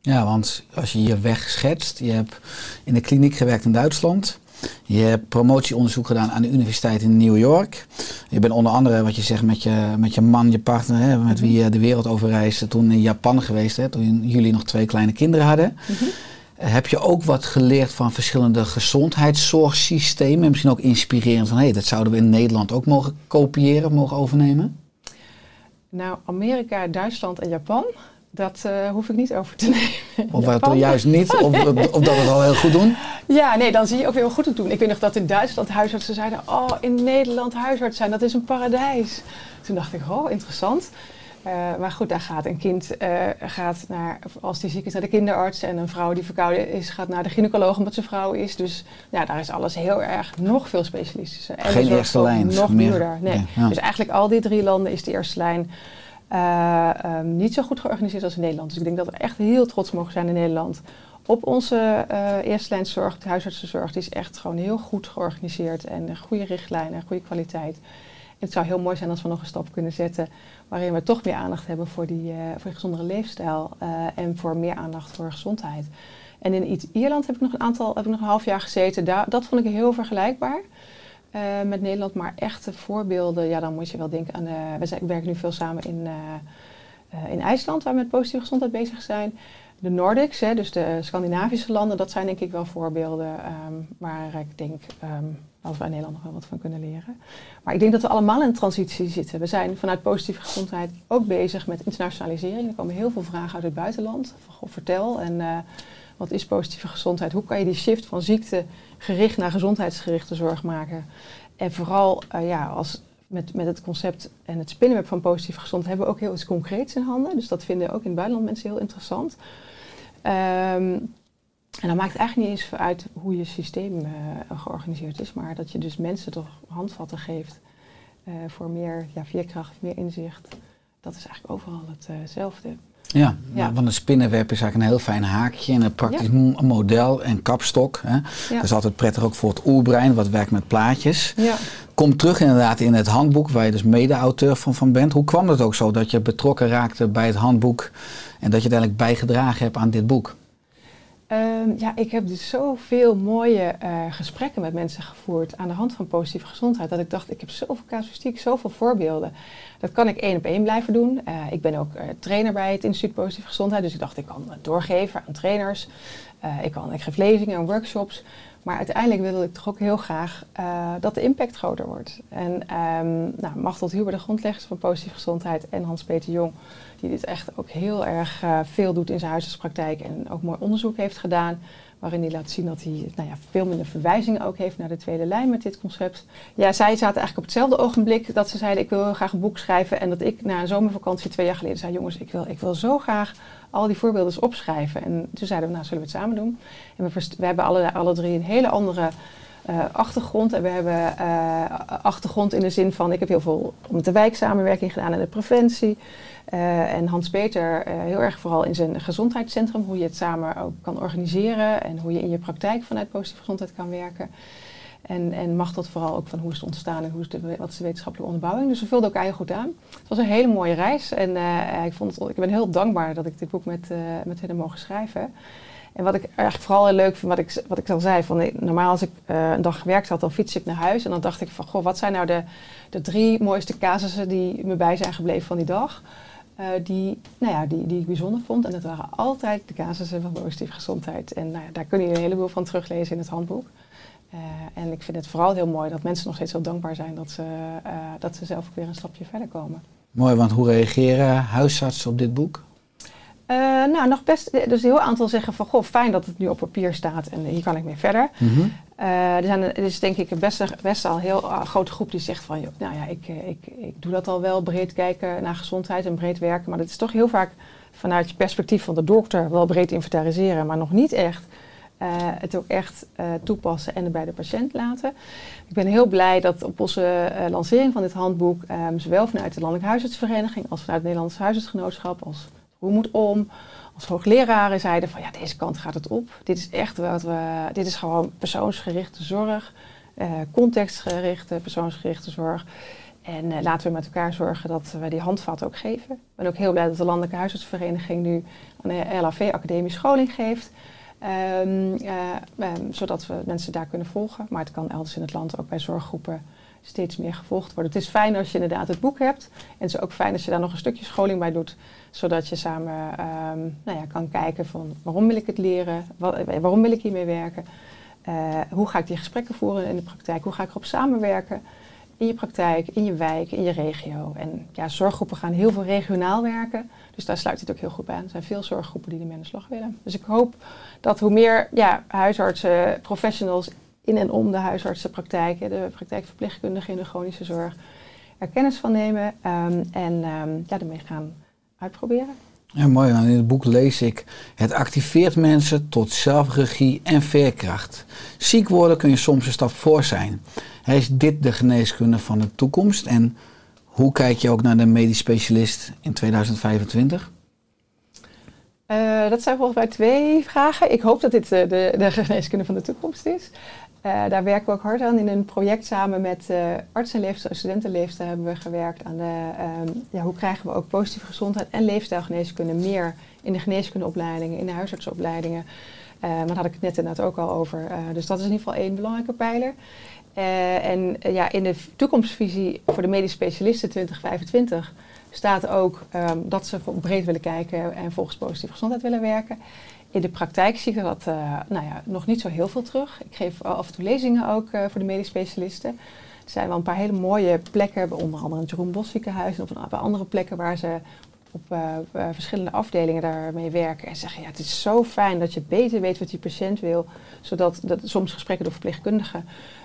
Ja, want als je je weg schetst, je hebt in de kliniek gewerkt in Duitsland. Je hebt promotieonderzoek gedaan aan de universiteit in New York. Je bent onder andere, wat je zegt, met je, met je man, je partner, hè, met wie je de wereld over reisde, toen in Japan geweest, hè, toen jullie nog twee kleine kinderen hadden. Mm -hmm. Heb je ook wat geleerd van verschillende gezondheidszorgsystemen? Misschien ook inspirerend van, hé, hey, dat zouden we in Nederland ook mogen kopiëren, mogen overnemen? Nou, Amerika, Duitsland en Japan. Dat eh, hoef ik niet over te nemen. Of Japan? juist niet? Of, of dat het al heel goed doen? Ja, nee, dan zie je ook weer hoe goed het doen. Ik weet nog dat in Duitsland huisartsen zeiden... oh, in Nederland huisarts zijn, dat is een paradijs. Toen dacht ik, oh, interessant. Eh, maar goed, daar gaat een kind eh, gaat naar, als die ziek is, naar de kinderarts. En een vrouw die verkouden is, gaat naar de gynaecoloog omdat ze vrouw is. Dus ja, daar is alles heel erg nog veel specialistischer. En Geen zorg eerste lijn, Nog meer- duurder. Nee. ja, ja. Dus eigenlijk al die drie landen is de eerste lijn eh, ehm, niet zo goed georganiseerd als in Nederland. Dus ik denk dat we echt heel trots mogen zijn in Nederland op onze eerste lijnszorg, de huisartsenzorg. Die is echt gewoon heel goed georganiseerd en een goede richtlijnen, goede kwaliteit. Het zou heel mooi zijn als we nog een stap kunnen zetten waarin we toch meer aandacht hebben voor die, eh, voor die gezondere leefstijl eh, en voor meer aandacht voor gezondheid. En in Ierland heb ik nog een aantal, heb ik nog een half jaar gezeten. Daar, dat vond ik heel vergelijkbaar eh, met Nederland. Maar echte voorbeelden, ja, dan moet je wel denken aan. we, zijn, ik werk nu veel samen in, in IJsland, waar we met positieve gezondheid bezig zijn. De Nordics, hè, dus de Scandinavische landen, dat zijn denk ik wel voorbeelden ehm, waar ik denk ehm, dat we in Nederland nog wel wat van kunnen leren. Maar ik denk dat we allemaal in transitie zitten. We zijn vanuit positieve gezondheid ook bezig met internationalisering. Er komen heel veel vragen uit het buitenland. Vertel, en eh, wat is positieve gezondheid? Hoe kan je die shift van ziektegericht naar gezondheidsgerichte zorg maken? En vooral eh, ja, als met, met het concept en het spinnenweb van positieve gezondheid hebben we ook heel iets concreets in handen. Dus dat vinden ook in het buitenland mensen heel interessant. Ehm, en dan maakt eigenlijk niet eens uit hoe je systeem eh, georganiseerd is, maar dat je dus mensen toch handvatten geeft eh, voor meer ja, veerkracht, meer inzicht. Dat is eigenlijk overal hetzelfde. Ja, Ja. want een spinnenweb is eigenlijk een heel fijn haakje en een praktisch mo- model en kapstok. Hè. Ja. Dat is altijd prettig ook voor het oerbrein, wat werkt met plaatjes. Ja. Komt terug inderdaad in het handboek, waar je dus mede-auteur van, van bent. Hoe kwam het ook zo dat je betrokken raakte bij het handboek en dat je uiteindelijk bijgedragen hebt aan dit boek? Ehm, ja, ik heb dus zoveel mooie eh, gesprekken met mensen gevoerd aan de hand van positieve gezondheid. Dat ik dacht, ik heb zoveel casuïstiek, zoveel voorbeelden. Dat kan ik één op één blijven doen. Eh, ik ben ook eh, trainer bij het Instituut Positieve Gezondheid. Dus ik dacht, ik kan het doorgeven aan trainers. Eh, ik, kan, ik geef lezingen en workshops. Maar uiteindelijk wilde ik toch ook heel graag eh, dat de impact groter wordt. En ehm nou, Machtel Huber, de grondleggers van positieve gezondheid, en Hans-Peter Jong, die dit echt ook heel erg eh, veel doet in zijn huisartspraktijk en ook mooi onderzoek heeft gedaan. Waarin hij laat zien dat hij nou ja, veel minder verwijzingen ook heeft naar de tweede lijn met dit concept. Ja, zij zaten eigenlijk op hetzelfde ogenblik dat ze zeiden: Ik wil heel graag een boek schrijven. En dat ik na een zomervakantie twee jaar geleden zei: Jongens, ik wil, ik wil zo graag al die voorbeelden opschrijven. En toen zeiden we: Nou, zullen we het samen doen? En we, we hebben alle, alle drie een hele andere eh, achtergrond. En we hebben eh, achtergrond in de zin van: ik heb heel veel met de wijksamenwerking gedaan en de preventie. Eh, en Hans-Peter eh, heel erg vooral in zijn gezondheidscentrum, hoe je het samen ook kan organiseren en hoe je in je praktijk vanuit positieve gezondheid kan werken. En, en mag dat vooral ook van hoe is het ontstaan en hoe wat is de wetenschappelijke onderbouwing. Dus we vulden elkaar heel goed aan. Het was een hele mooie reis en eh, ik, vond het, ik ben heel dankbaar dat ik dit boek met, met hen heb mogen schrijven. En wat ik eigenlijk vooral heel leuk vind, wat ik, wat ik al zei, van, normaal als ik een dag gewerkt had, dan fiets ik naar huis. En dan dacht ik van, goh, wat zijn nou de, de drie mooiste casussen die me bij zijn gebleven van die dag? Eh, die, nou ja, die, die ik bijzonder vond. En dat waren altijd de casussen van positieve gezondheid. En nou ja, daar kun je een heleboel van teruglezen in het handboek. Eh, en ik vind het vooral heel mooi dat mensen nog steeds heel dankbaar zijn dat ze, eh, dat ze zelf ook weer een stapje verder komen. Mooi, want hoe reageren huisartsen op dit boek? Nou, nog best, dus een heel aantal zeggen van, goh, fijn dat het nu op papier staat en hier kan ik mee verder. Mhm. Eh, er, zijn, er is denk ik best, best al een heel uh, grote groep die zegt van, nou ja, ik, eh, ik, ik doe dat al wel, breed kijken naar gezondheid en breed werken. Maar dat is toch heel vaak vanuit je perspectief van de dokter wel breed inventariseren, maar nog niet echt eh, het ook echt toepassen en bij de patiënt laten. Ik ben heel blij dat op onze lancering van dit handboek, ehm, zowel vanuit de Landelijke Huisartsvereniging als vanuit het Nederlands Huisartsgenootschap, als Hoe moet om, als hoogleraren zeiden van ja, deze kant gaat het op. Dit is echt wat we, dit is gewoon persoonsgerichte zorg, eh, contextgerichte, persoonsgerichte zorg. En eh, laten we met elkaar zorgen dat we die handvat ook geven. Ik ben ook heel blij dat de Landelijke Huisartsvereniging nu aan de LAV academie scholing geeft. Ehm, eh, ehm, zodat we mensen daar kunnen volgen. Maar het kan elders in het land ook bij zorggroepen steeds meer gevolgd worden. Het is fijn als je inderdaad het boek hebt. En het is ook fijn als je daar nog een stukje scholing bij doet. Zodat je samen ehm, nou ja, kan kijken van waarom wil ik het leren? Eh, waarom wil ik hiermee werken? Eh, hoe ga ik die gesprekken voeren in de praktijk? Hoe ga ik erop samenwerken? in je praktijk, in je wijk, in je regio. En ja, zorggroepen gaan heel veel regionaal werken. Dus daar sluit het ook heel goed aan. Er zijn veel zorggroepen die ermee aan de slag willen. Dus ik hoop dat hoe meer ja, huisartsen, professionals in en om de huisartsenpraktijk, de praktijkverpleegkundigen in de chronische zorg, er kennis van nemen ehm, en ehm, ja, ermee gaan uitproberen. Ja, mooi. want In het boek lees ik: Het activeert mensen tot zelfregie en veerkracht. Ziek worden kun je soms een stap voor zijn. Is dit de geneeskunde van de toekomst? En hoe kijk je ook naar de medisch specialist in 2025? Eh, dat zijn volgens mij twee vragen. Ik hoop dat dit eh, de, de geneeskunde van de toekomst is. Eh, daar werken we ook hard aan. In een project samen met uh, en leefstijl, studentenleefstijl hebben we gewerkt aan de, ehm, ja, hoe krijgen we ook positieve gezondheid en leefstijlgeneeskunde meer in de geneeskundeopleidingen, in de huisartsopleidingen. Uh, maar daar had ik het net inderdaad ook al over. dus dat is in ieder geval één belangrijke pijler. en ja, in de toekomstvisie voor de medisch specialisten 2025 staat ook um, dat ze breed willen kijken en volgens positieve gezondheid willen werken. In de praktijk zie ik dat uh, nou ja, nog niet zo heel veel terug. Ik geef af en toe lezingen ook uh, voor de medisch specialisten. Er zijn wel een paar hele mooie plekken, onder andere het Jeroen Bos ziekenhuis... of een paar andere plekken waar ze op uh, verschillende afdelingen daarmee werken. En zeggen, ja, het is zo fijn dat je beter weet wat die patiënt wil. Zodat, dat, soms gesprekken door verpleegkundigen...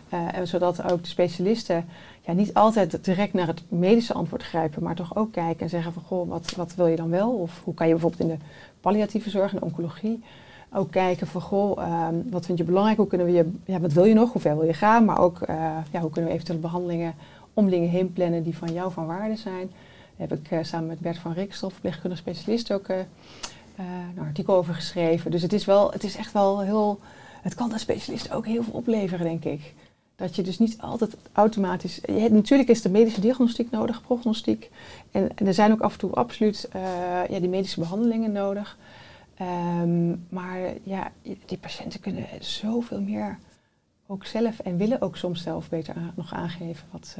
en zodat ook de specialisten ja, niet altijd direct naar het medische antwoord grijpen, maar toch ook kijken en zeggen van goh, wat, wat wil je dan wel? Of hoe kan je bijvoorbeeld in de palliatieve zorg en oncologie ook kijken van goh, ehm, wat vind je belangrijk? Hoe kunnen we je, ja, wat wil je nog? Hoe ver wil je gaan? Maar ook ja, hoe kunnen we eventuele behandelingen om dingen heen plannen die van jou van waarde zijn? Daar heb ik uh, samen met Bert van Rikstof, verpleegkundig specialist, ook uh, een artikel over geschreven. Dus het is wel, het is echt wel heel, het kan de specialist ook heel veel opleveren, denk ik. Dat je dus niet altijd automatisch. Je, natuurlijk is de medische diagnostiek nodig, prognostiek. En, er zijn ook af en toe absoluut ja, die medische behandelingen nodig. Um, maar ja, die patiënten kunnen zoveel meer ook zelf en willen ook soms zelf beter nog aangeven wat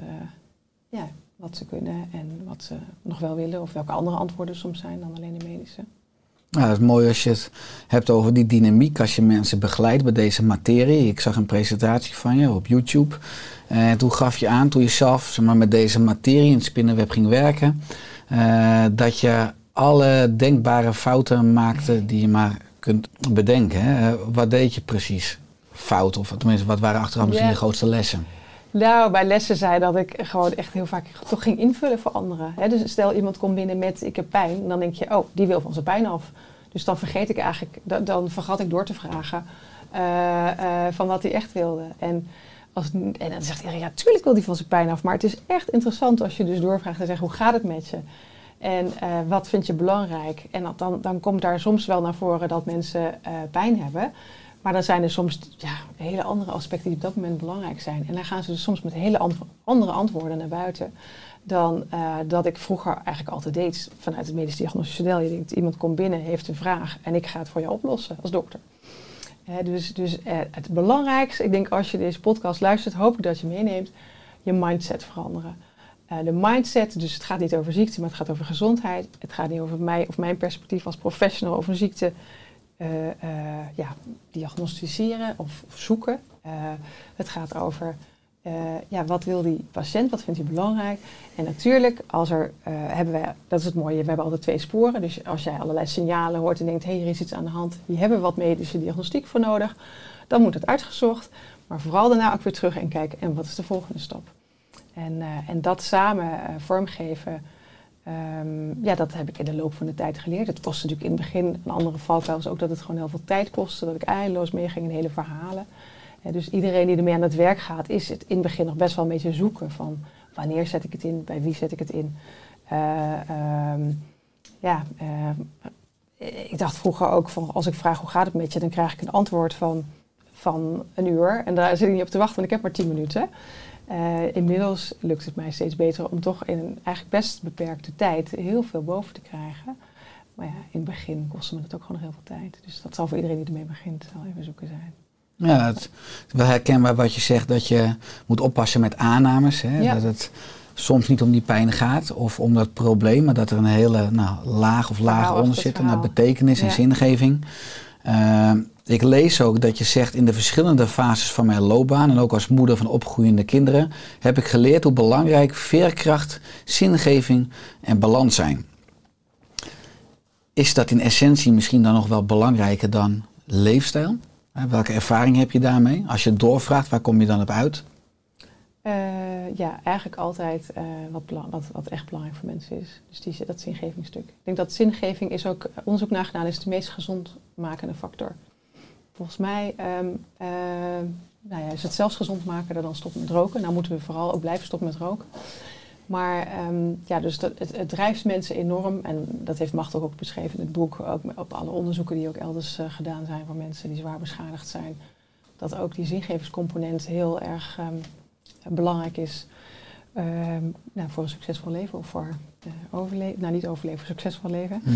ja, wat ze kunnen en wat ze nog wel willen. Of welke andere antwoorden soms zijn dan alleen de medische. Ja, het is mooi als je het hebt over die dynamiek, als je mensen begeleidt bij deze materie. Ik zag een presentatie van je op YouTube. En toen gaf je aan, toen je zelf zeg maar, met deze materie in het spinnenweb ging werken, uh, dat je alle denkbare fouten maakte die je maar kunt bedenken. Hè? Wat deed je precies fout? Of tenminste, wat waren achteraf misschien de grootste lessen? Nou, bij lessen zei dat ik gewoon echt heel vaak toch ging invullen voor anderen. Dus stel iemand komt binnen met ik heb pijn, dan denk je, oh, die wil van zijn pijn af. Dus dan vergeet ik eigenlijk, dan vergat ik door te vragen uh, uh, van wat hij echt wilde. En, als, en dan zegt iedereen, ja, tuurlijk wil hij van zijn pijn af. Maar het is echt interessant als je dus doorvraagt en zegt, hoe gaat het met je? En uh, wat vind je belangrijk? En dan, dan komt daar soms wel naar voren dat mensen pijn hebben. Maar dan zijn er soms ja, hele andere aspecten die op dat moment belangrijk zijn. En dan gaan ze dus soms met hele andere antwoorden naar buiten dan uh, dat ik vroeger eigenlijk altijd deed vanuit het medisch diagnostisch model. Je denkt, iemand komt binnen, heeft een vraag en ik ga het voor je oplossen als dokter. Dus dus uh, het belangrijkste, ik denk als je deze podcast luistert, hoop ik dat je meeneemt, je mindset veranderen. de mindset, dus het gaat niet over ziekte, maar het gaat over gezondheid. Het gaat niet over mij of mijn perspectief als professional over een ziekte uh, uh, ja, diagnosticeren of, zoeken. Uh, het gaat over ja, wat wil die patiënt, wat vindt hij belangrijk. En natuurlijk, als er, hebben wij, dat is het mooie, we hebben altijd twee sporen. Dus als jij allerlei signalen hoort en denkt, hé, hey, er is iets aan de hand, hier hebben we wat medische diagnostiek voor nodig, dan moet het uitgezocht. Maar vooral daarna ook weer terug en kijken, en wat is de volgende stap? En, en dat samen vormgeven Um, ja, dat heb ik in de loop van de tijd geleerd. Het kost natuurlijk in het begin een andere valkuil was ook dat het gewoon heel veel tijd kostte. Dat ik eindeloos meeging in hele verhalen. Dus iedereen die ermee aan het werk gaat, is het in het begin nog best wel een beetje zoeken van wanneer zet ik het in, bij wie zet ik het in. Uh, um, ja, uh, ik dacht vroeger ook van als ik vraag hoe gaat het met je, dan krijg ik een antwoord van, van een uur. En daar zit ik niet op te wachten, want ik heb maar tien minuten. Uh, inmiddels lukt het mij steeds beter om toch in een eigenlijk best beperkte tijd heel veel boven te krijgen. Maar ja, in het begin kostte me dat ook gewoon nog heel veel tijd. Dus dat zal voor iedereen die ermee begint wel even zoeken zijn. Ja, het is wel herkenbaar wat je zegt, dat je moet oppassen met aannames. Hè? Ja. Dat het soms niet om die pijn gaat of om dat probleem, maar dat er een hele nou, laag of laag onder zit naar betekenis en ja. zingeving. Uh, Ik lees ook dat je zegt in de verschillende fases van mijn loopbaan en ook als moeder van opgroeiende kinderen heb ik geleerd hoe belangrijk veerkracht, zingeving en balans zijn. Is dat in essentie misschien dan nog wel belangrijker dan leefstijl? Hè, Welke ervaring heb je daarmee? Als je doorvraagt, waar kom je dan op uit? Eh, ja, eigenlijk altijd eh, wat, wat, wat echt belangrijk voor mensen is. Dus die, dat zingevingsstuk. Ik denk dat zingeving is ook, onderzoek naar gedaan, is de meest gezondmakende factor. Volgens mij ehm, eh, nou ja, is het zelfs gezond maken dan stoppen met roken. Nou moeten we vooral ook blijven stoppen met roken. Maar ehm, ja, dus dat, het, drijft mensen enorm. En dat heeft Macht ook, beschreven in het boek. Ook op alle onderzoeken die ook elders eh, gedaan zijn voor mensen die zwaar beschadigd zijn. Dat ook die zingevingscomponent heel erg ehm, belangrijk is ehm, nou, voor een succesvol leven of voor overleven. Nou, niet overleven, voor succesvol leven. Mhm.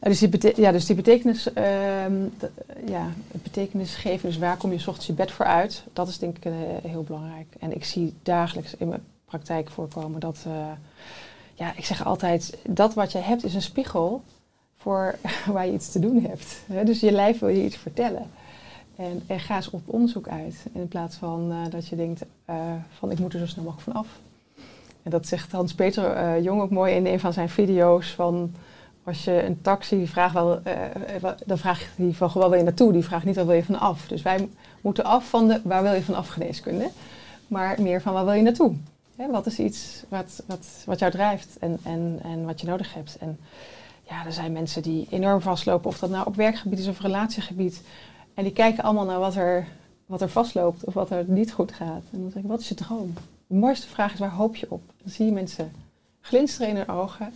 Eh, dus, die ja, dus die betekenis, ehm, ja, het betekenis geven, dus waar kom je 's ochtends je bed voor uit, dat is denk ik eh, heel belangrijk. En ik zie dagelijks in mijn praktijk voorkomen dat, eh, ja, ik zeg altijd, dat wat je hebt is een spiegel voor waar je iets te doen hebt. Hè, dus je lijf wil je iets vertellen. En, en ga eens op onderzoek uit. In plaats van dat je denkt van ik moet er zo snel mogelijk van af. En dat zegt Hans-Peter eh, Jong ook mooi in een van zijn video's. Van als je een taxi vraagt, wel, wa- dan vraagt hij van waar wil je naartoe? Die vraagt niet waar wil je van af. Dus wij moeten af van de waar wil je van af geneeskunde. Maar meer van waar wil je naartoe? Hè, wat is iets wat, wat, wat jou drijft en, en, en wat je nodig hebt? En ja, er zijn mensen die enorm vastlopen. Of dat nou op werkgebied is of relatiegebied. En die kijken allemaal naar wat er, wat er vastloopt of wat er niet goed gaat. En dan zeg ik, wat is je droom? De mooiste vraag is, waar hoop je op? Dan zie je mensen glinsteren in hun ogen.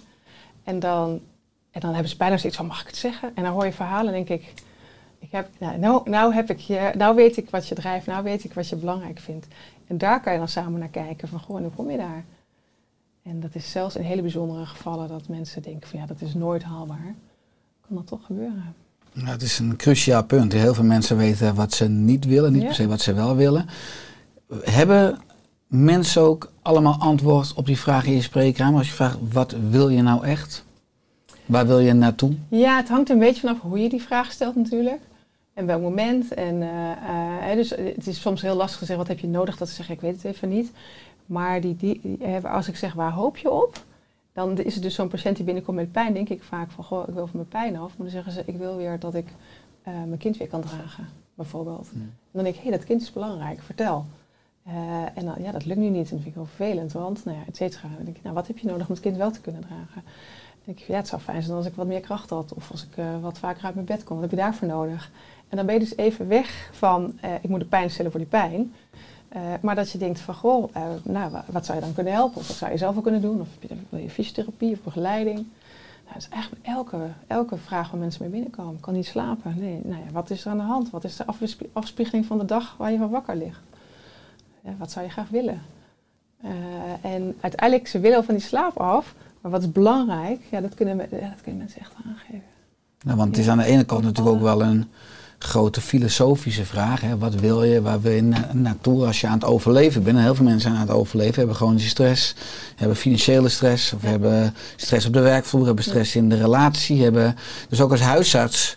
En dan, en dan hebben ze bijna zoiets van, mag ik het zeggen? En dan hoor je verhalen en denk ik, ik heb, nou, nou, nou heb ik je, nou weet ik wat je drijft, nou weet ik wat je belangrijk vindt. En daar kan je dan samen naar kijken van, goh, en hoe kom je daar? En dat is zelfs in hele bijzondere gevallen dat mensen denken van, ja, dat is nooit haalbaar. Kan dat toch gebeuren? Nou, het is een cruciaal punt. Heel veel mensen weten wat ze niet willen, niet Ja. per se wat ze wel willen. Hebben mensen ook allemaal antwoord op die vraag in je spreekkamer? Als je vraagt, wat wil je nou echt? Waar wil je naartoe? Ja, het hangt een beetje vanaf hoe je die vraag stelt natuurlijk. En welk moment. En, eh, eh, dus het is soms heel lastig te zeggen, wat heb je nodig? Dat ze zeggen, ik weet het even niet. Maar die, die, als ik zeg, waar hoop je op? Dan is het dus zo'n patiënt die binnenkomt met pijn. Denk ik vaak van, goh, ik wil van mijn pijn af. Maar dan zeggen ze, ik wil weer dat ik eh, mijn kind weer kan dragen, bijvoorbeeld. Hmm. En dan denk ik, hé, hey, dat kind is belangrijk, vertel. Eh, en dan, ja, dat lukt nu niet. En dat vind ik heel vervelend, want, nou ja, et cetera. Denk ik, nou, wat heb je nodig om het kind wel te kunnen dragen? Denk ik, ja, het zou fijn zijn als ik wat meer kracht had. Of als ik eh, wat vaker uit mijn bed kon. Wat heb je daarvoor nodig? En dan ben je dus even weg van, eh, ik moet de pijn stellen voor die pijn. Maar dat je denkt van, goh, nou, wa- wat zou je dan kunnen helpen? Of wat zou je zelf wel kunnen doen? Of wil je fysiotherapie of begeleiding? Nou, dat is eigenlijk elke, elke vraag waar mensen mee binnenkomen. Kan niet slapen. Nee, nou ja, wat is er aan de hand? Wat is de afspie- afspiegeling van de dag waar je van wakker ligt? Ja, wat zou je graag willen? Eh, en uiteindelijk, ze willen van die slaap af. Maar wat is belangrijk? Ja, dat kunnen, me- ja, dat kunnen mensen echt aangeven. Nou, want het is aan de ene kant natuurlijk ook wel een grote filosofische vraag. Hè? Wat wil je, waar wil je na- naartoe als je aan het overleven bent? En heel veel mensen aan het overleven, hebben chronische stress, hebben financiële stress, of hebben stress op de werkvloer, hebben stress in de relatie. Hebben, dus ook als huisarts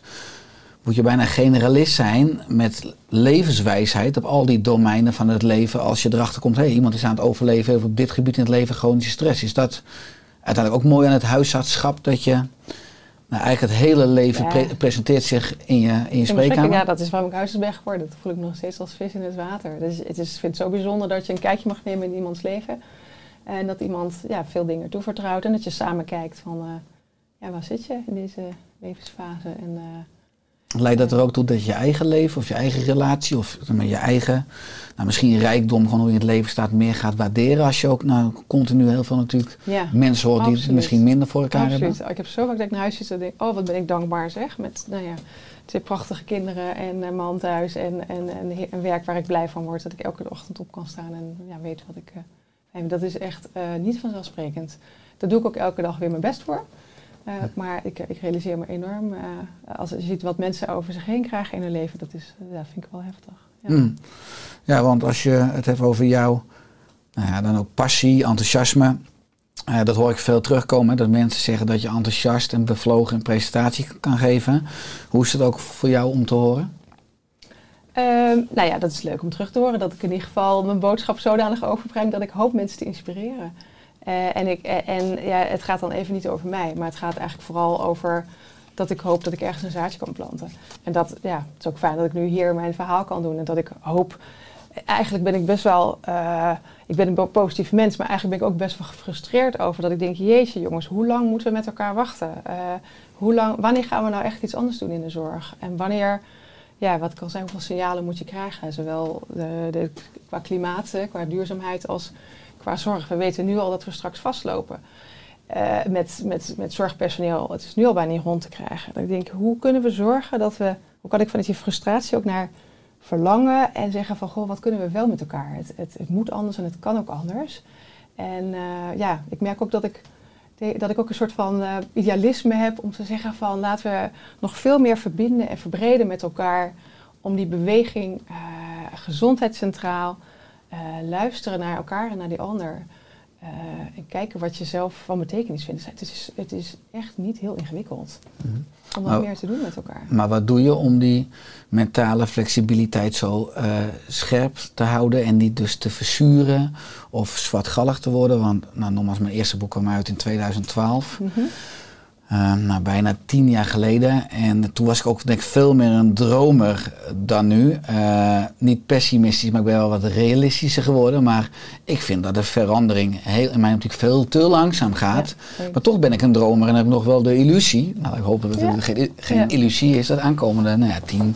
moet je bijna generalist zijn met levenswijsheid op al die domeinen van het leven. Als je erachter komt, hé, hey, iemand is aan het overleven, heeft op dit gebied in het leven chronische stress. Is dat uiteindelijk ook mooi aan het huisartschap dat je nou, eigenlijk het hele leven Ja. pre- presenteert zich in je, in je spreekkamer. Ja, dat is waarom ik huisarts ben geworden. Dat voel ik nog steeds als vis in het water. Dus het is, ik vind het zo bijzonder dat je een kijkje mag nemen in iemands leven. En dat iemand ja, veel dingen toevertrouwt. En dat je samen kijkt van, eh, ja, waar zit je in deze levensfase? En, eh, Leidt dat er ook toe dat je eigen leven of je eigen relatie of je eigen, nou, misschien rijkdom, gewoon hoe je in het leven staat, meer gaat waarderen als je ook nou, continu heel veel natuurlijk ja, mensen hoort die misschien minder voor elkaar absoluut. hebben? Ik heb zo vaak dat ik naar huis zit en denk, oh wat ben ik dankbaar zeg. Met nou ja, twee prachtige kinderen en een man thuis en, en, en een werk waar ik blij van word. Dat ik elke ochtend op kan staan en ja, weet wat ik... vind. dat is echt eh, niet vanzelfsprekend. Daar doe ik ook elke dag weer mijn best voor. Eh, maar ik, ik realiseer me enorm, eh, als je ziet wat mensen over zich heen krijgen in hun leven, dat is, ja, vind ik wel heftig. Ja. Hmm. Ja, want als je het hebt over jouw, nou ja, dan ook passie, enthousiasme. eh, dat hoor ik veel terugkomen, dat mensen zeggen dat je enthousiast en bevlogen een presentatie kan geven. Hoe is het ook voor jou om te horen? Ehm, nou ja, dat is leuk om terug te horen. Dat ik in ieder geval mijn boodschap zodanig overbreng dat ik hoop mensen te inspireren. Eh, en ik, eh, en ja, het gaat dan even niet over mij, maar het gaat eigenlijk vooral over dat ik hoop dat ik ergens een zaadje kan planten. En dat, ja, het is ook fijn dat ik nu hier mijn verhaal kan doen. En dat ik hoop, eigenlijk ben ik best wel, eh, ik ben een positief mens, maar eigenlijk ben ik ook best wel gefrustreerd over dat ik denk, jeetje jongens, hoe lang moeten we met elkaar wachten? Hoe lang, wanneer gaan we nou echt iets anders doen in de zorg? En wanneer, ja, wat kan zijn, hoeveel signalen moet je krijgen? Zowel de, de, qua klimaat, qua duurzaamheid als qua zorg. We weten nu al dat we straks vastlopen. Uh, met, met, met zorgpersoneel. Het is nu al bijna niet rond te krijgen. Ik denk, hoe kunnen we zorgen dat we, hoe kan ik vanuit die frustratie ook naar verlangen en zeggen van, goh, wat kunnen we wel met elkaar? Het, het, moet anders en het kan ook anders. En uh, ja, ik merk ook dat ik, dat ik ook een soort van uh, idealisme heb om te zeggen van, laten we nog veel meer verbinden en verbreden met elkaar om die beweging gezondheid centraal, luisteren naar elkaar en naar die ander uh, en kijken wat je zelf van betekenis vindt. Het is, het is echt niet heel ingewikkeld mm. om wat meer te doen met elkaar. Maar wat doe je om die mentale flexibiliteit zo uh, scherp te houden en niet dus te verzuren of zwartgallig te worden? Want nou, nogmaals, mijn eerste boek kwam uit in 2012. Mm -hmm. Uh, nou, bijna tien jaar geleden. En toen was ik ook denk ik, veel meer een dromer dan nu. Uh, niet pessimistisch, maar ik ben wel wat realistischer geworden. Maar ik vind dat de verandering heel, in mijn optiek veel te langzaam gaat. Ja, maar toch ben ik een dromer en heb nog wel de illusie. Nou, ik hoop dat het ja. geen, geen ja. illusie is dat aankomende nou ja, tien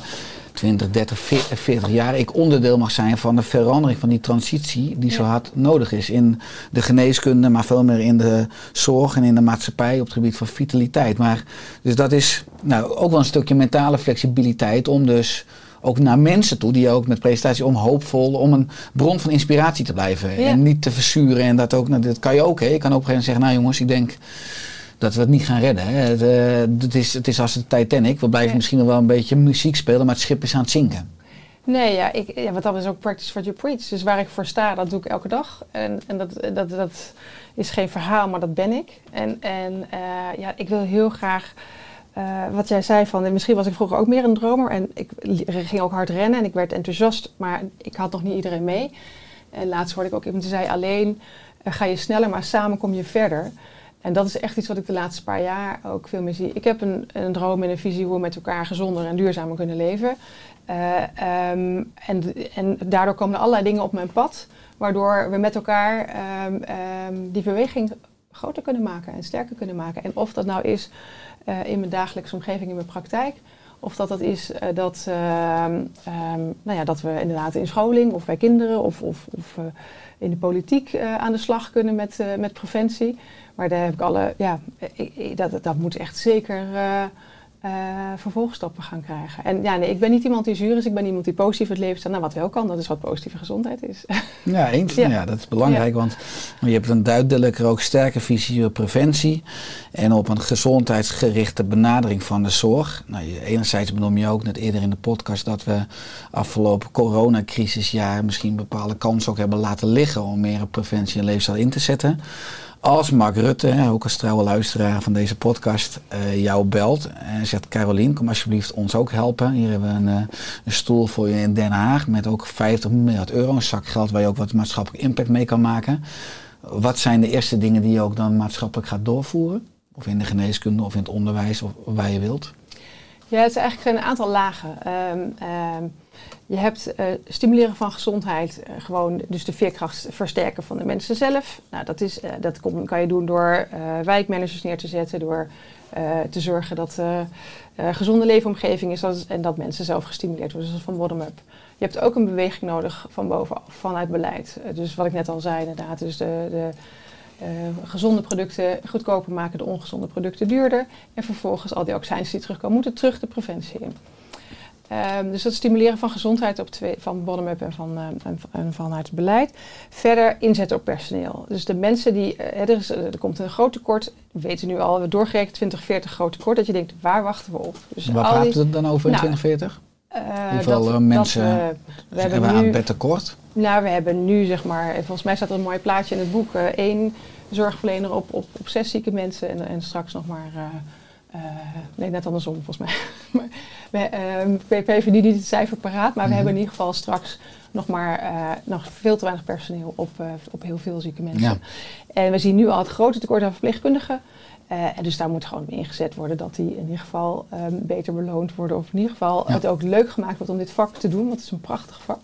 20, 30, 40 jaar ik onderdeel mag zijn van de verandering van die transitie die zo hard nodig is in de geneeskunde, maar veel meer in de zorg en in de maatschappij op het gebied van vitaliteit. Maar dus dat is nou, ook wel een stukje mentale flexibiliteit om dus ook naar mensen toe, die ook met presentatie om hoopvol, om een bron van inspiratie te blijven. Ja. En niet te verzuren. En dat ook, nou, dat kan je ook. Hè. Je kan op een gegeven moment zeggen, nou jongens, ik denk dat we het niet gaan redden. Hè. Het, uh, het, is, het is als de Titanic. We blijven misschien nog wel een beetje muziek spelen, maar het schip is aan het zinken. Nee, ja, ik, ja wat dat is ook practice what you preach. Dus waar ik voor sta, dat doe ik elke dag. En, en dat, dat, dat is geen verhaal, maar dat ben ik. En, en uh, ja, ik wil heel graag... Uh, wat jij zei van, misschien was ik vroeger ook meer een dromer. En ik ging ook hard rennen en ik werd enthousiast, maar ik had nog niet iedereen mee. En laatst hoorde ik ook iemand die zei, alleen ga je sneller, maar samen kom je verder. En dat is echt iets wat ik de laatste paar jaar ook veel meer zie. Ik heb een, een droom en een visie hoe we met elkaar gezonder en duurzamer kunnen leven. Uh, um, en, en, daardoor komen er allerlei dingen op mijn pad, waardoor we met elkaar um, um, die beweging groter kunnen maken en sterker kunnen maken. En of dat nou is uh, in mijn dagelijkse omgeving, in mijn praktijk, of dat dat is uh, dat, nou ja, dat we inderdaad in scholing of bij kinderen of, of, of in de politiek aan de slag kunnen met, met preventie. Maar daar heb ik alle, ja, dat, dat moet echt zeker uh, vervolgstappen gaan krijgen. En ja, nee, ik ben niet iemand die zuur is, ik ben iemand die positief het leven staat. Nou, wat wel kan, dat is wat positieve gezondheid is. Ja, eens. Ja. ja dat is belangrijk, ja. want je hebt een duidelijker ook sterke visie op preventie en op een gezondheidsgerichte benadering van de zorg. Nou, je, enerzijds benoem je ook net eerder in de podcast dat we afgelopen coronacrisisjaar misschien bepaalde kansen ook hebben laten liggen om meer op preventie en leefstijl in te zetten als Mark Rutte, ook als trouwe luisteraar van deze podcast, uh, jou belt en zegt: Carolien, kom alsjeblieft ons ook helpen. Hier hebben we een, uh, een, stoel voor je in Den Haag met ook 50 miljard euro, een zak geld waar je ook wat maatschappelijk impact mee kan maken. Wat zijn de eerste dingen die je ook dan maatschappelijk gaat doorvoeren? Of in de geneeskunde of in het onderwijs of waar je wilt? Ja, het is eigenlijk een aantal lagen. Um, um, je hebt uh, stimuleren van gezondheid, uh, gewoon dus de veerkracht versterken van de mensen zelf. Nou, dat, is, uh, dat kan je doen door wijkmanagers neer te zetten, door te zorgen dat een gezonde leefomgeving is en dat mensen zelf gestimuleerd worden, dus van bottom-up. Je hebt ook een beweging nodig van bovenaf, vanuit beleid. dus wat ik net al zei, inderdaad, dus de, de gezonde producten goedkoper maken, de ongezonde producten duurder. En vervolgens al die accijns die terugkomen, moeten terug de preventie in. Um, dus dat stimuleren van gezondheid op twee, van bottom-up en, van, uh, en, en, vanuit het beleid. Verder inzetten op personeel. Dus de mensen die, uh, er, is, er komt een groot tekort, we weten nu al, we doorgerekend 2040 groot tekort, dat je denkt, waar wachten we op? Dus Waar we het dan over in nou, 2040? Uh, Hoeveel dat, mensen dat, we hebben we aan het tekort? Nou, we hebben nu zeg maar, volgens mij staat er een mooi plaatje in het boek, één zorgverlener op, op, op zes zieke mensen en, en straks nog maar Eh, nee, net andersom volgens mij. maar we, ehm, niet het cijfer paraat, maar we hebben in ieder geval straks nog maar eh, nog veel te weinig personeel op, eh, op heel veel zieke mensen. Ja. En we zien nu al het grote tekort aan verpleegkundigen. En dus daar moet gewoon ingezet worden dat die in ieder geval ehm, beter beloond worden. Of in ieder geval Ja. het ook leuk gemaakt wordt om dit vak te doen, want het is een prachtig vak.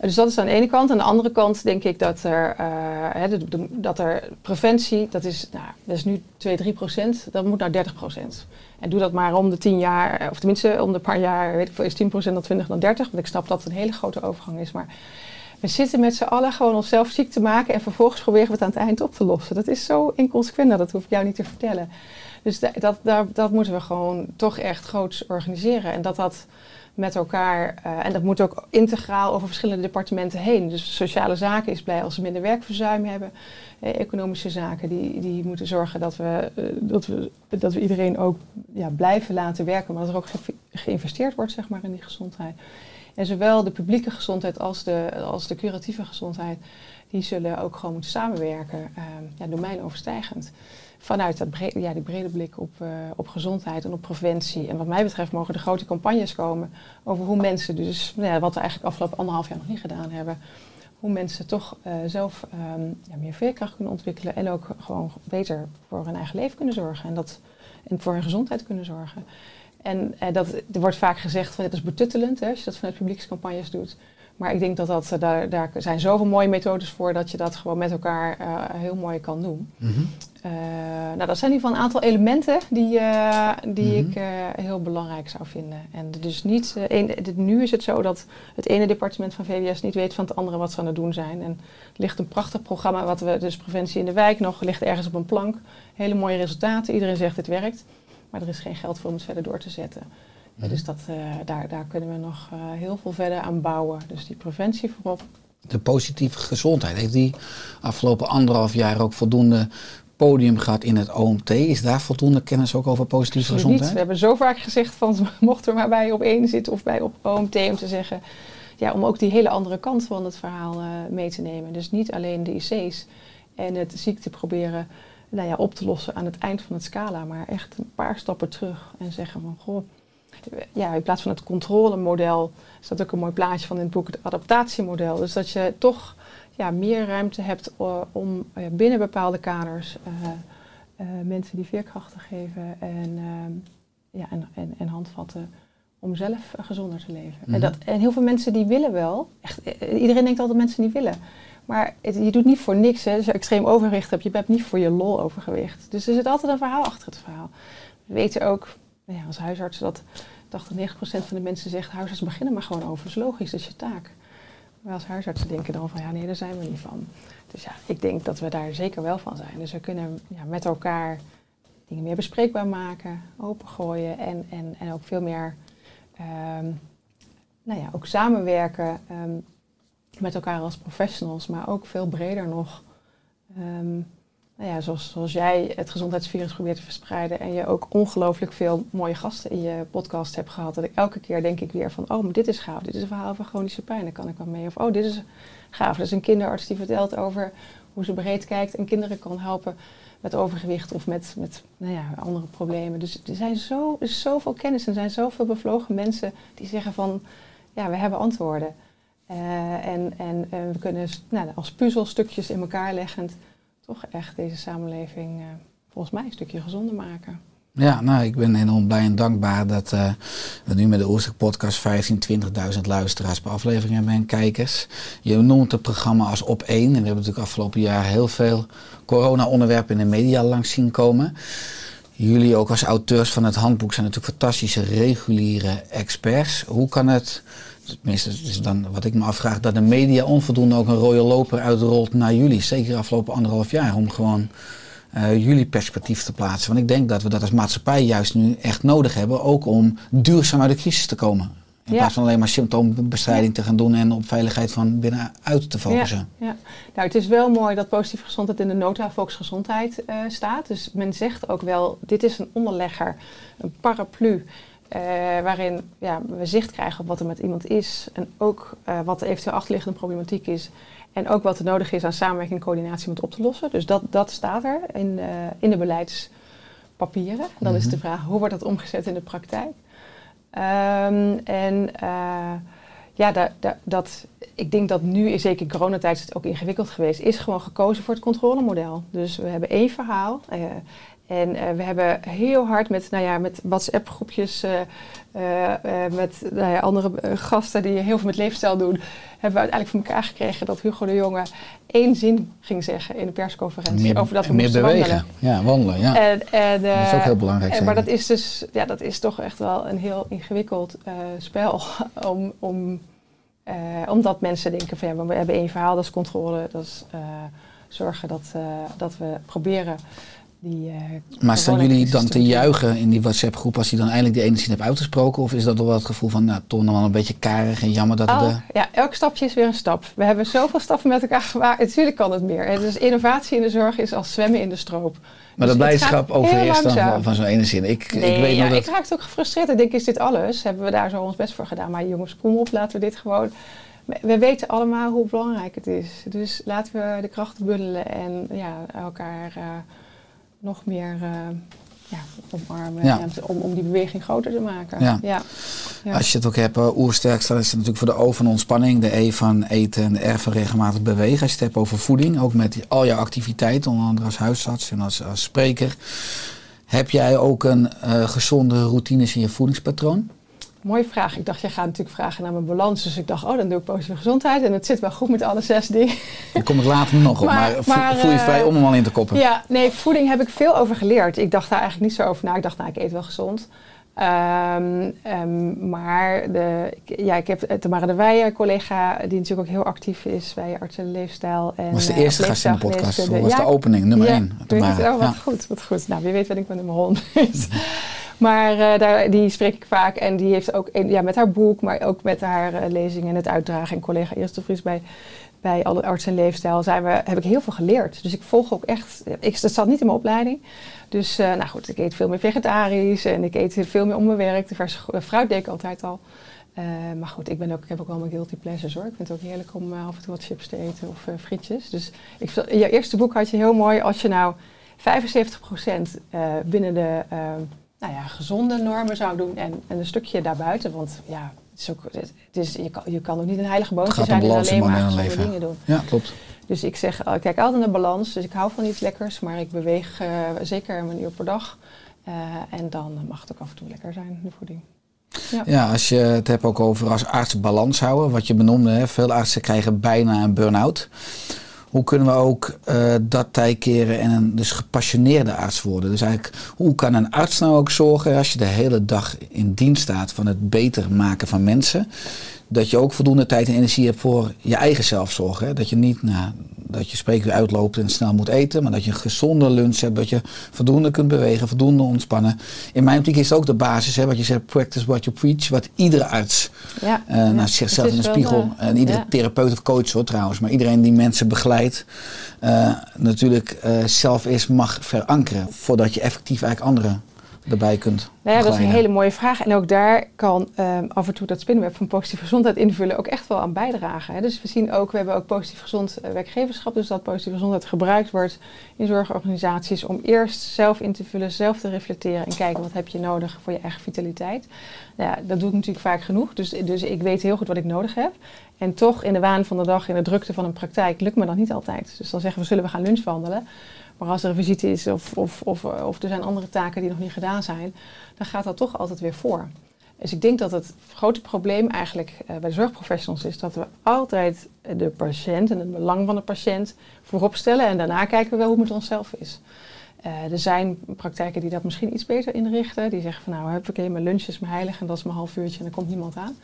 Dus dat is aan de ene kant. Aan de andere kant denk ik dat er, eh, dat er preventie, dat is, nou, dat is nu 2, 3 procent, dat moet naar 30 procent. En doe dat maar om de 10 jaar, eh, of tenminste om de paar jaar, weet ik veel, is 10 procent dan 20 dan 30. Want ik snap dat het een hele grote overgang is. Maar we zitten met z'n allen gewoon onszelf ziek te maken en vervolgens proberen we het aan het eind op te lossen. Dat is zo inconsequent, nou, dat hoef ik jou niet te vertellen. Dus da- dat, daar, dat moeten we gewoon toch echt groots organiseren. En dat dat met elkaar, eh, en dat moet ook integraal over verschillende departementen heen. Dus sociale zaken is blij als ze minder werkverzuim hebben. Eh, economische zaken, die, die moeten zorgen dat we, eh, dat we, dat we iedereen ook ja, blijven laten werken. Maar dat er ook ge- geïnvesteerd wordt zeg maar, in die gezondheid. En zowel de publieke gezondheid als de, als de curatieve gezondheid, die zullen ook gewoon moeten samenwerken, eh, ja, domeinoverstijgend. Vanuit dat bre- ja, die brede blik op, eh, op gezondheid en op preventie. En wat mij betreft mogen er grote campagnes komen over hoe mensen dus, nou ja, wat we eigenlijk afgelopen anderhalf jaar nog niet gedaan hebben, hoe mensen toch eh, zelf ehm, ja, meer veerkracht kunnen ontwikkelen en ook gewoon beter voor hun eigen leven kunnen zorgen en, dat, en voor hun gezondheid kunnen zorgen. En eh, dat, er wordt vaak gezegd van het is betuttelend hè, als je dat vanuit publiekscampagnes doet. Maar ik denk dat, dat eh, daar, daar zijn zoveel mooie methodes voor dat je dat gewoon met elkaar eh, heel mooi kan doen. Mhm. Eh, nou, dat zijn in ieder geval een aantal elementen die, die Mhm. ik heel belangrijk zou vinden. En dus niet, dit- nu is het zo dat het ene departement van VWS niet weet van het andere wat ze aan het doen zijn. En er ligt een prachtig programma, wat we, dus preventie in de wijk nog, ligt ergens op een plank. Hele mooie resultaten, iedereen zegt het werkt. Maar er is geen geld voor om het verder door te zetten. Dus dat, eh, daar, daar kunnen we nog eh, heel veel verder aan bouwen. Dus die preventie voorop. De positieve gezondheid. Heeft die afgelopen anderhalf jaar ook voldoende podium gehad in het OMT? Is daar voldoende kennis ook over positieve Absoluut niet. We gezondheid? hebben zo vaak gezegd van mochten we maar bij op één zitten of bij op OMT om te zeggen, ja, om ook die hele andere kant van het verhaal eh, mee te nemen. Dus niet alleen de IC's en het ziekte proberen nou ja, op te lossen aan het eind van het scala, maar echt een paar stappen terug en zeggen van goh, ja, in plaats van het controlemodel staat ook een mooi plaatje van in het boek het adaptatiemodel. Dus dat je toch ja, meer ruimte hebt eh, om binnen bepaalde kaders eh, eh, mensen die veerkracht te geven en, ja, en, en, en handvatten om zelf gezonder te leven. Mhm. en, dat, en heel veel mensen die willen wel, echt, iedereen denkt altijd mensen die willen. Maar het- je doet niet voor niks. Hè. Als je extreem overgewicht hebt, je bent niet voor je lol overgewicht. Dus er zit altijd een verhaal achter het verhaal. We weten ook nou ja, als huisarts dat 80, 90% van de mensen zegt... huisartsen beginnen maar gewoon over. Dat is logisch, dat is je taak. Maar als huisartsen denken dan van ja, nee, daar zijn we niet van. Dus ja, ik denk dat we daar zeker wel van zijn. Dus we kunnen ja, met elkaar dingen meer bespreekbaar maken, opengooien en, en, en ook veel meer ehm, nou ja, ook samenwerken ehm, met elkaar als professionals, maar ook veel breder nog. Ehm, nou ja, zoals, zoals jij het gezondheidsvirus probeert te verspreiden en je ook ongelooflijk veel mooie gasten in je podcast hebt gehad. Dat ik elke keer denk ik weer van, oh, maar dit is gaaf. Dit is een verhaal over chronische pijn, daar kan ik wel mee. Of, oh, dit is gaaf. Dat is een kinderarts die vertelt over hoe ze breed kijkt en kinderen kan helpen met overgewicht of met, met nou ja, andere problemen. Dus er, zijn zo, er zoveel kennis en zijn zoveel bevlogen mensen die zeggen van, ja, we hebben antwoorden. Eh, en en eh, we kunnen nou, als puzzelstukjes in elkaar leggend toch echt deze samenleving eh, volgens mij een stukje gezonder maken. Ja, nou, ik ben enorm blij en dankbaar dat eh, we nu met de Oerstek podcast 15, 20.000 luisteraars per aflevering hebben en kijkers. Je noemt het programma als op één. En we hebben natuurlijk afgelopen jaar heel veel corona-onderwerpen in de media langs zien komen. Jullie ook als auteurs van het handboek zijn natuurlijk fantastische reguliere experts. Hoe kan het, tenminste is dan wat ik me afvraag, dat de media onvoldoende ook een rode loper uitrolt naar jullie? Zeker afgelopen anderhalf jaar om gewoon eh, jullie perspectief te plaatsen. Want ik denk dat we dat als maatschappij juist nu echt nodig hebben, ook om duurzaam uit de crisis te komen. In Ja. plaats van alleen maar symptoombestrijding te gaan doen en op veiligheid van binnenuit te focussen. Ja. Nou, het is wel mooi dat positieve gezondheid in de nota volksgezondheid eh, staat. Dus men zegt ook wel, dit is een onderlegger, een paraplu. eh, waarin ja, we zicht krijgen op wat er met iemand is. En ook eh, wat de eventueel achterliggende problematiek is. En ook wat er nodig is aan samenwerking en coördinatie om het op te lossen. Dus dat, dat staat er in, in de papieren. Dan is Mhm. de vraag, hoe wordt dat omgezet in de praktijk? Ehm, en eh, ja, da- da- dat, ik denk dat nu, zeker coronatijd, het ook ingewikkeld geweest, is gewoon gekozen voor het controlemodel. Dus we hebben één verhaal. eh, en eh, we hebben heel hard met, nou ja, met WhatsApp-groepjes, eh, eh, met nou ja, andere gasten die heel veel met leefstijl doen, hebben we uiteindelijk voor elkaar gekregen dat Hugo de Jonge één zin ging zeggen in de persconferentie Meer, over dat we meer moesten bewegen. wandelen. Ja, wandelen. Ja. En, en, dat is ook heel belangrijk. en, maar dat is dus, ja, dat is toch echt wel een heel ingewikkeld spel. om, om, omdat mensen denken van ja, we hebben één verhaal, dat is controle. Dat is zorgen dat, dat we proberen die. eh, Maar staan jullie dan te juichen in die WhatsApp-groep als hij dan eindelijk die ene zin heeft uitgesproken? Of is dat wel het gevoel van, nou, toch nog wel een beetje karig en jammer dat het... Eh, ja, elk stapje is weer een stap. We hebben zoveel stappen met elkaar gemaakt. Natuurlijk kan het meer. Dus innovatie in de zorg is als zwemmen in de stroop. maar Dus het blijdschap heel overheerst dan van, van zo'n ene zin. Ik, Nee, ik weet ja, dat... ik raakte ook gefrustreerd. Ik denk, is dit alles? Hebben we daar zo ons best voor gedaan? Maar jongens, kom op, laten we dit gewoon... We weten allemaal hoe belangrijk het is. Dus laten we de krachten bundelen en ja, elkaar eh, nog meer eh, ja, omarmen. Ja. en om, om die beweging groter te maken. Ja. ja. Als je het ook hebt, uh, oersterk, dan is het natuurlijk voor de O van ontspanning, de E van eten en de R van regelmatig bewegen. Als je het hebt over voeding, ook met al jouw activiteiten, onder andere als huisarts en als, als spreker. Heb jij ook een eh, gezonde routines in je voedingspatroon? Mooie vraag. Ik dacht, jij gaat natuurlijk vragen naar mijn balans. Dus ik dacht, oh, dan doe ik positieve gezondheid. En het zit wel goed met alle zes dingen. Daar kom ik later nog op, maar, Maar- vo- maar, voel je eh, vrij om hem al in te koppen. Ja, nee, voeding heb ik veel over geleerd. Ik dacht daar eigenlijk niet zo over na. Ik dacht, nou, ik eet wel gezond. Ehm, ehm, maar de, ik- ja, ik heb eh, Tamara de Weijer, collega, die natuurlijk ook heel actief is bij Arts en Leefstijl. En, was de eh, eerste gast in de podcast. Dat was Ja, de opening, nummer ja, 1. weet je het? Oh, wat goed, wat goed. Nou, wie weet ben ik mijn nummer 100 is. Maar eh, daar, die spreek ik vaak en die heeft ook ja, met haar boek, maar ook met haar eh, lezingen en het uitdragen. En collega Eerste Vries bij, bij alle arts en leefstijl zijn we, heb ik heel veel geleerd. Dus ik volg ook echt, ik, dat zat niet in mijn opleiding. Dus eh, nou goed, ik eet veel meer vegetarisch en ik eet veel meer om. De verse fruit deed ik altijd al. Maar goed, ik, ben ook, ik heb ook wel mijn guilty pleasures hoor. Ik vind het ook heerlijk om af en toe wat chips te eten of eh, frietjes. Dus ik, in jouw eerste boek had je heel mooi, als je nou 75% eh binnen de nou ja, gezonde normen zou doen en, en een stukje daarbuiten. Want ja, het is ook, het is, je, kan, je kan ook niet een heilige boontje zijn en alleen maar gezonde dingen doen. Ja, klopt. Dus ik zeg, eh, ik kijk altijd naar balans. Dus ik hou van iets lekkers, maar ik beweeg eh, zeker een uur per dag. Eh, en dan mag het ook af en toe lekker zijn, de voeding. Ja, als je het hebt ook over als arts balans houden, wat je benoemde, hè, veel artsen krijgen bijna een burn-out. Hoe kunnen we ook eh, dat tij keren en een dus gepassioneerde arts worden? Dus eigenlijk, hoe kan een arts nou ook zorgen, als je de hele dag in dienst staat van het beter maken van mensen, dat je ook voldoende tijd en energie hebt voor je eigen zelfzorg? Hè? Dat je niet, nou, dat je spreekuur uitloopt en snel moet eten, maar dat je een gezonde lunch hebt, dat je voldoende kunt bewegen, voldoende ontspannen. In mijn optiek is het ook de basis, hè, wat je zegt, practice what you preach, wat iedere arts Ja, eh ja. naast zichzelf in de is spiegel. eh, en iedere ja. therapeut of coach hoor trouwens. Maar iedereen die mensen begeleidt, eh, natuurlijk zelf eerst mag verankeren. Voordat je effectief eigenlijk anderen erbij kunt Nou ja, dat is een hele mooie vraag. En ook daar kan ehm, af en toe dat spinnenweb van positieve gezondheid invullen ook echt wel aan bijdragen. Hè. Dus we zien ook, we hebben ook positief gezond eh, werkgeverschap. Dus dat positieve gezondheid gebruikt wordt in zorgorganisaties om eerst zelf in te vullen, zelf te reflecteren en kijken wat heb je nodig voor je eigen vitaliteit. Nou ja, dat doe ik natuurlijk vaak genoeg. Dus, dus ik weet heel goed wat ik nodig heb. En toch in de waan van de dag, in de drukte van een praktijk, lukt me dat niet altijd. Dus dan zeggen we, zullen we gaan lunchwandelen? Maar als er een visite is of, of, of, of er zijn andere taken die nog niet gedaan zijn, dan gaat dat toch altijd weer voor. Dus ik denk dat het grote probleem eigenlijk eh, bij de zorgprofessionals is dat we altijd de patiënt en het belang van de patiënt voorop stellen en daarna kijken we wel hoe het met onszelf is. Eh, er zijn praktijken die dat misschien iets beter inrichten. Die zeggen van nou, heb ik mijn lunch is mijn heilig en dat is mijn half uurtje en er komt niemand aan.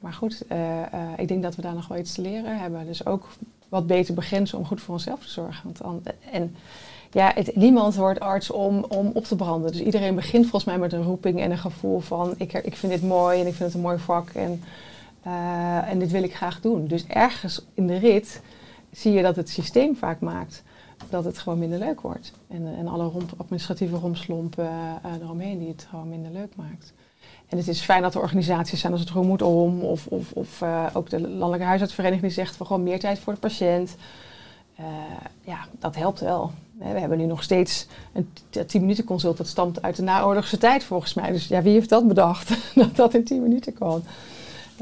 Maar goed, eh, eh, ik denk dat we daar nog wel iets te leren hebben. Dus ook wat beter begrenzen om goed voor onszelf te zorgen. Want dan, en ja, het, niemand wordt arts om, om op te branden. Dus iedereen begint volgens mij met een roeping en een gevoel van... ik, ik vind dit mooi en ik vind het een mooi vak en, eh, en dit wil ik graag doen. Dus ergens in de rit zie je dat het systeem vaak maakt dat het gewoon minder leuk wordt. En, en alle administratieve romslompen eh, eromheen die het gewoon minder leuk maakt. En het is fijn dat er organisaties zijn als het Roem moet om, of, of, of eh, ook de Landelijke Huisartsvereniging die zegt we gewoon meer tijd voor de patiënt. Eh, ja, dat helpt wel. We hebben nu nog steeds een 10 minuten consult. Dat stamt uit de naoorlogse tijd volgens mij. Dus ja, wie heeft dat bedacht? dat dat in 10 minuten kon.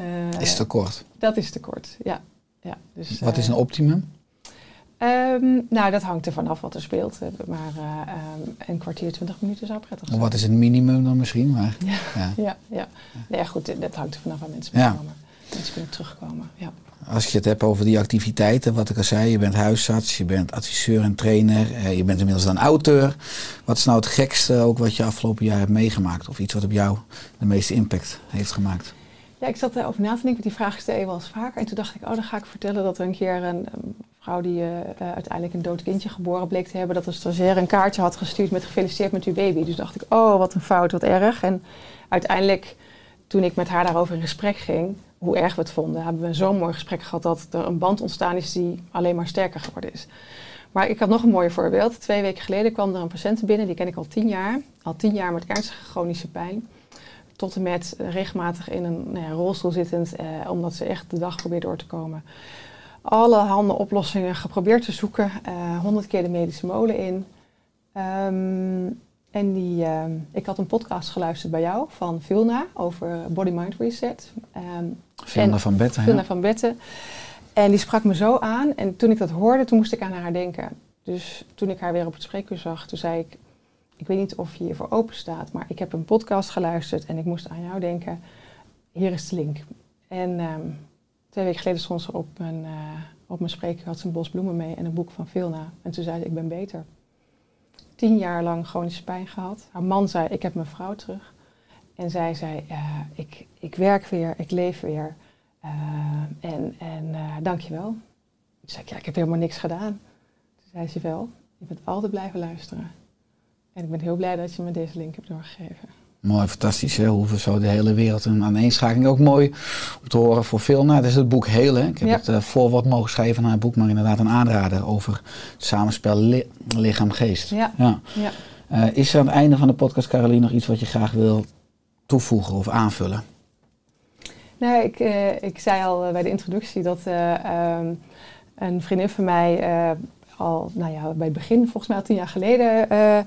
Uh, is te kort. Dat is te kort, ja. ja dus, wat is een optimum? Um, nou, dat hangt er vanaf wat er speelt. Maar uh, um, een kwartier, twintig minuten zou prettig zijn. Wat is het minimum dan misschien? Maar, ja, ja. ja, ja. Nee, goed, dat hangt er vanaf waar mensen ja. komen. Mensen kunnen terugkomen, ja. Als je het hebt over die activiteiten, wat ik al zei, je bent huisarts, je bent adviseur en trainer, eh, je bent inmiddels dan auteur. Wat is nou het gekste ook wat je afgelopen jaar hebt meegemaakt? Of iets wat op jou de meeste impact heeft gemaakt? Ja, ik zat erover na te denken, die vraag stel je wel eens vaker. En toen dacht ik, oh, dan ga ik vertellen dat er een keer een, vrouw die uh, uiteindelijk een dood kindje geboren bleek te hebben, dat de stagiaire een kaartje had gestuurd met gefeliciteerd met uw baby. Dus dacht ik, oh, wat een fout, wat erg. En uiteindelijk, toen ik met haar daarover in gesprek ging, hoe erg we het vonden, hebben we zo'n mooi gesprek gehad dat er een band ontstaan is die alleen maar sterker geworden is. Maar ik had nog een mooi voorbeeld. Twee weken geleden kwam er een patiënt binnen, die ken ik al tien jaar. Al tien jaar met ernstige chronische pijn tot en met regelmatig in een nou ja, rolstoel zittend, eh, omdat ze echt de dag probeert door te komen. Alle handen oplossingen geprobeerd te zoeken, eh, honderd keer de medische molen in. Um, en die, uh, ik had een podcast geluisterd bij jou van Vilna over Body Mind Reset. Um, Vilna van Betten. Vilna van Betten. En die sprak me zo aan. En toen ik dat hoorde, toen moest ik aan haar denken. Dus toen ik haar weer op het spreekuur zag, toen zei ik ik weet niet of je hiervoor open staat, maar ik heb een podcast geluisterd en ik moest aan jou denken. Hier is de link. En um, twee weken geleden stond ze op mijn, uh, op mijn spreker, had ze een bos bloemen mee en een boek van Vilna. En toen zei ze, ik ben beter. Tien jaar lang chronische pijn gehad. Haar man zei, ik heb mijn vrouw terug. En zij zei, uh, ik, ik werk weer, ik leef weer. Uh, en en dankjewel. Toen zei ik, ja, ik heb helemaal niks gedaan. Toen zei ze wel, je bent altijd blijven luisteren. En ik ben heel blij dat je me deze link hebt doorgegeven. Mooi, fantastisch. Hè? Hoe we zo de hele wereld een aaneenschakeling. Ook mooi om te horen voor veel. Nou, dat is het boek Hele. Ik heb het uh, voorwoord mogen schrijven naar het boek, maar inderdaad een aanrader over het samenspel lichaam-geest. Ja. ja. ja. Uh, is er aan het einde van de podcast, Caroline, nog iets wat je graag wil toevoegen of aanvullen? Nou, ik, uh, ik zei al bij de introductie dat um, een vriendin van mij al nou ja, bij het begin, volgens mij al tien jaar geleden, uh,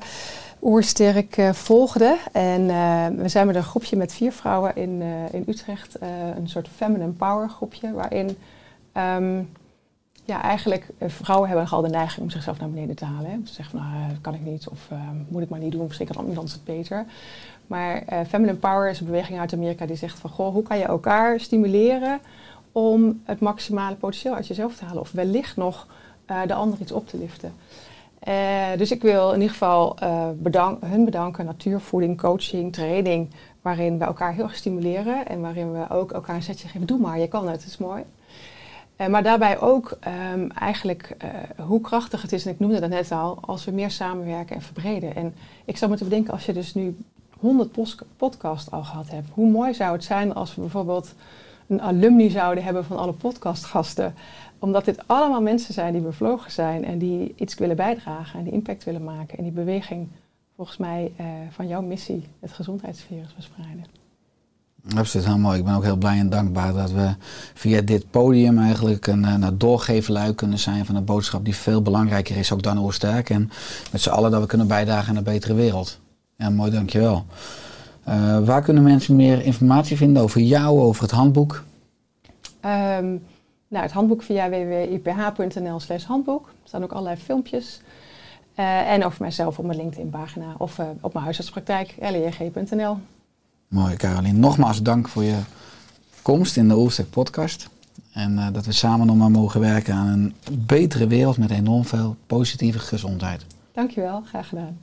Oersterk uh, volgde. En uh, we zijn met een groepje met vier vrouwen in, in Utrecht, een soort feminine power groepje, waarin um, ja, eigenlijk vrouwen hebben al de neiging om zichzelf naar beneden te halen. Hè? Te zeggen nou, dat kan ik niet of moet ik maar niet doen, misschien kan iemand het beter. Maar feminine power is een beweging uit Amerika die zegt van, goh, hoe kan je elkaar stimuleren om het maximale potentieel uit jezelf te halen? Of wellicht nog de ander iets op te liften. Uh, dus ik wil in ieder geval uh, bedank, hun bedanken, natuurvoeding, coaching, training, waarin we elkaar heel erg stimuleren en waarin we ook elkaar een zetje geven. Doe maar, je kan het, het is mooi. maar daarbij ook um, eigenlijk hoe krachtig het is, en ik noemde dat net al, als we meer samenwerken en verbreden. En ik zou moeten bedenken, als je dus nu 100 podcasts al gehad hebt, hoe mooi zou het zijn als we bijvoorbeeld een alumni zouden hebben van alle podcastgasten omdat dit allemaal mensen zijn die bevlogen zijn en die iets willen bijdragen en die impact willen maken. En die beweging volgens mij uh, van jouw missie, het gezondheidsvirus verspreiden. Absoluut, heel mooi. Ik ben ook heel blij en dankbaar dat we via dit podium eigenlijk een, een eh, doorgeefluik kunnen zijn van een boodschap die veel belangrijker is ook dan Oorsterk. En met z'n allen dat we kunnen bijdragen aan een betere wereld. Ja, mooi, dankjewel. Uh, waar kunnen mensen meer informatie vinden over jou, over het handboek? Um, nou, het handboek via www.iph.nl slash handboek. Er staan ook allerlei filmpjes. Uh, en over mijzelf op mijn LinkedIn-pagina of uh, op mijn huisartspraktijk, lej.nl. Mooi, Caroline. Nogmaals dank voor je komst in de Oelstek podcast. En uh, dat we samen nog maar mogen werken aan een betere wereld met enorm veel positieve gezondheid. Dankjewel, graag gedaan.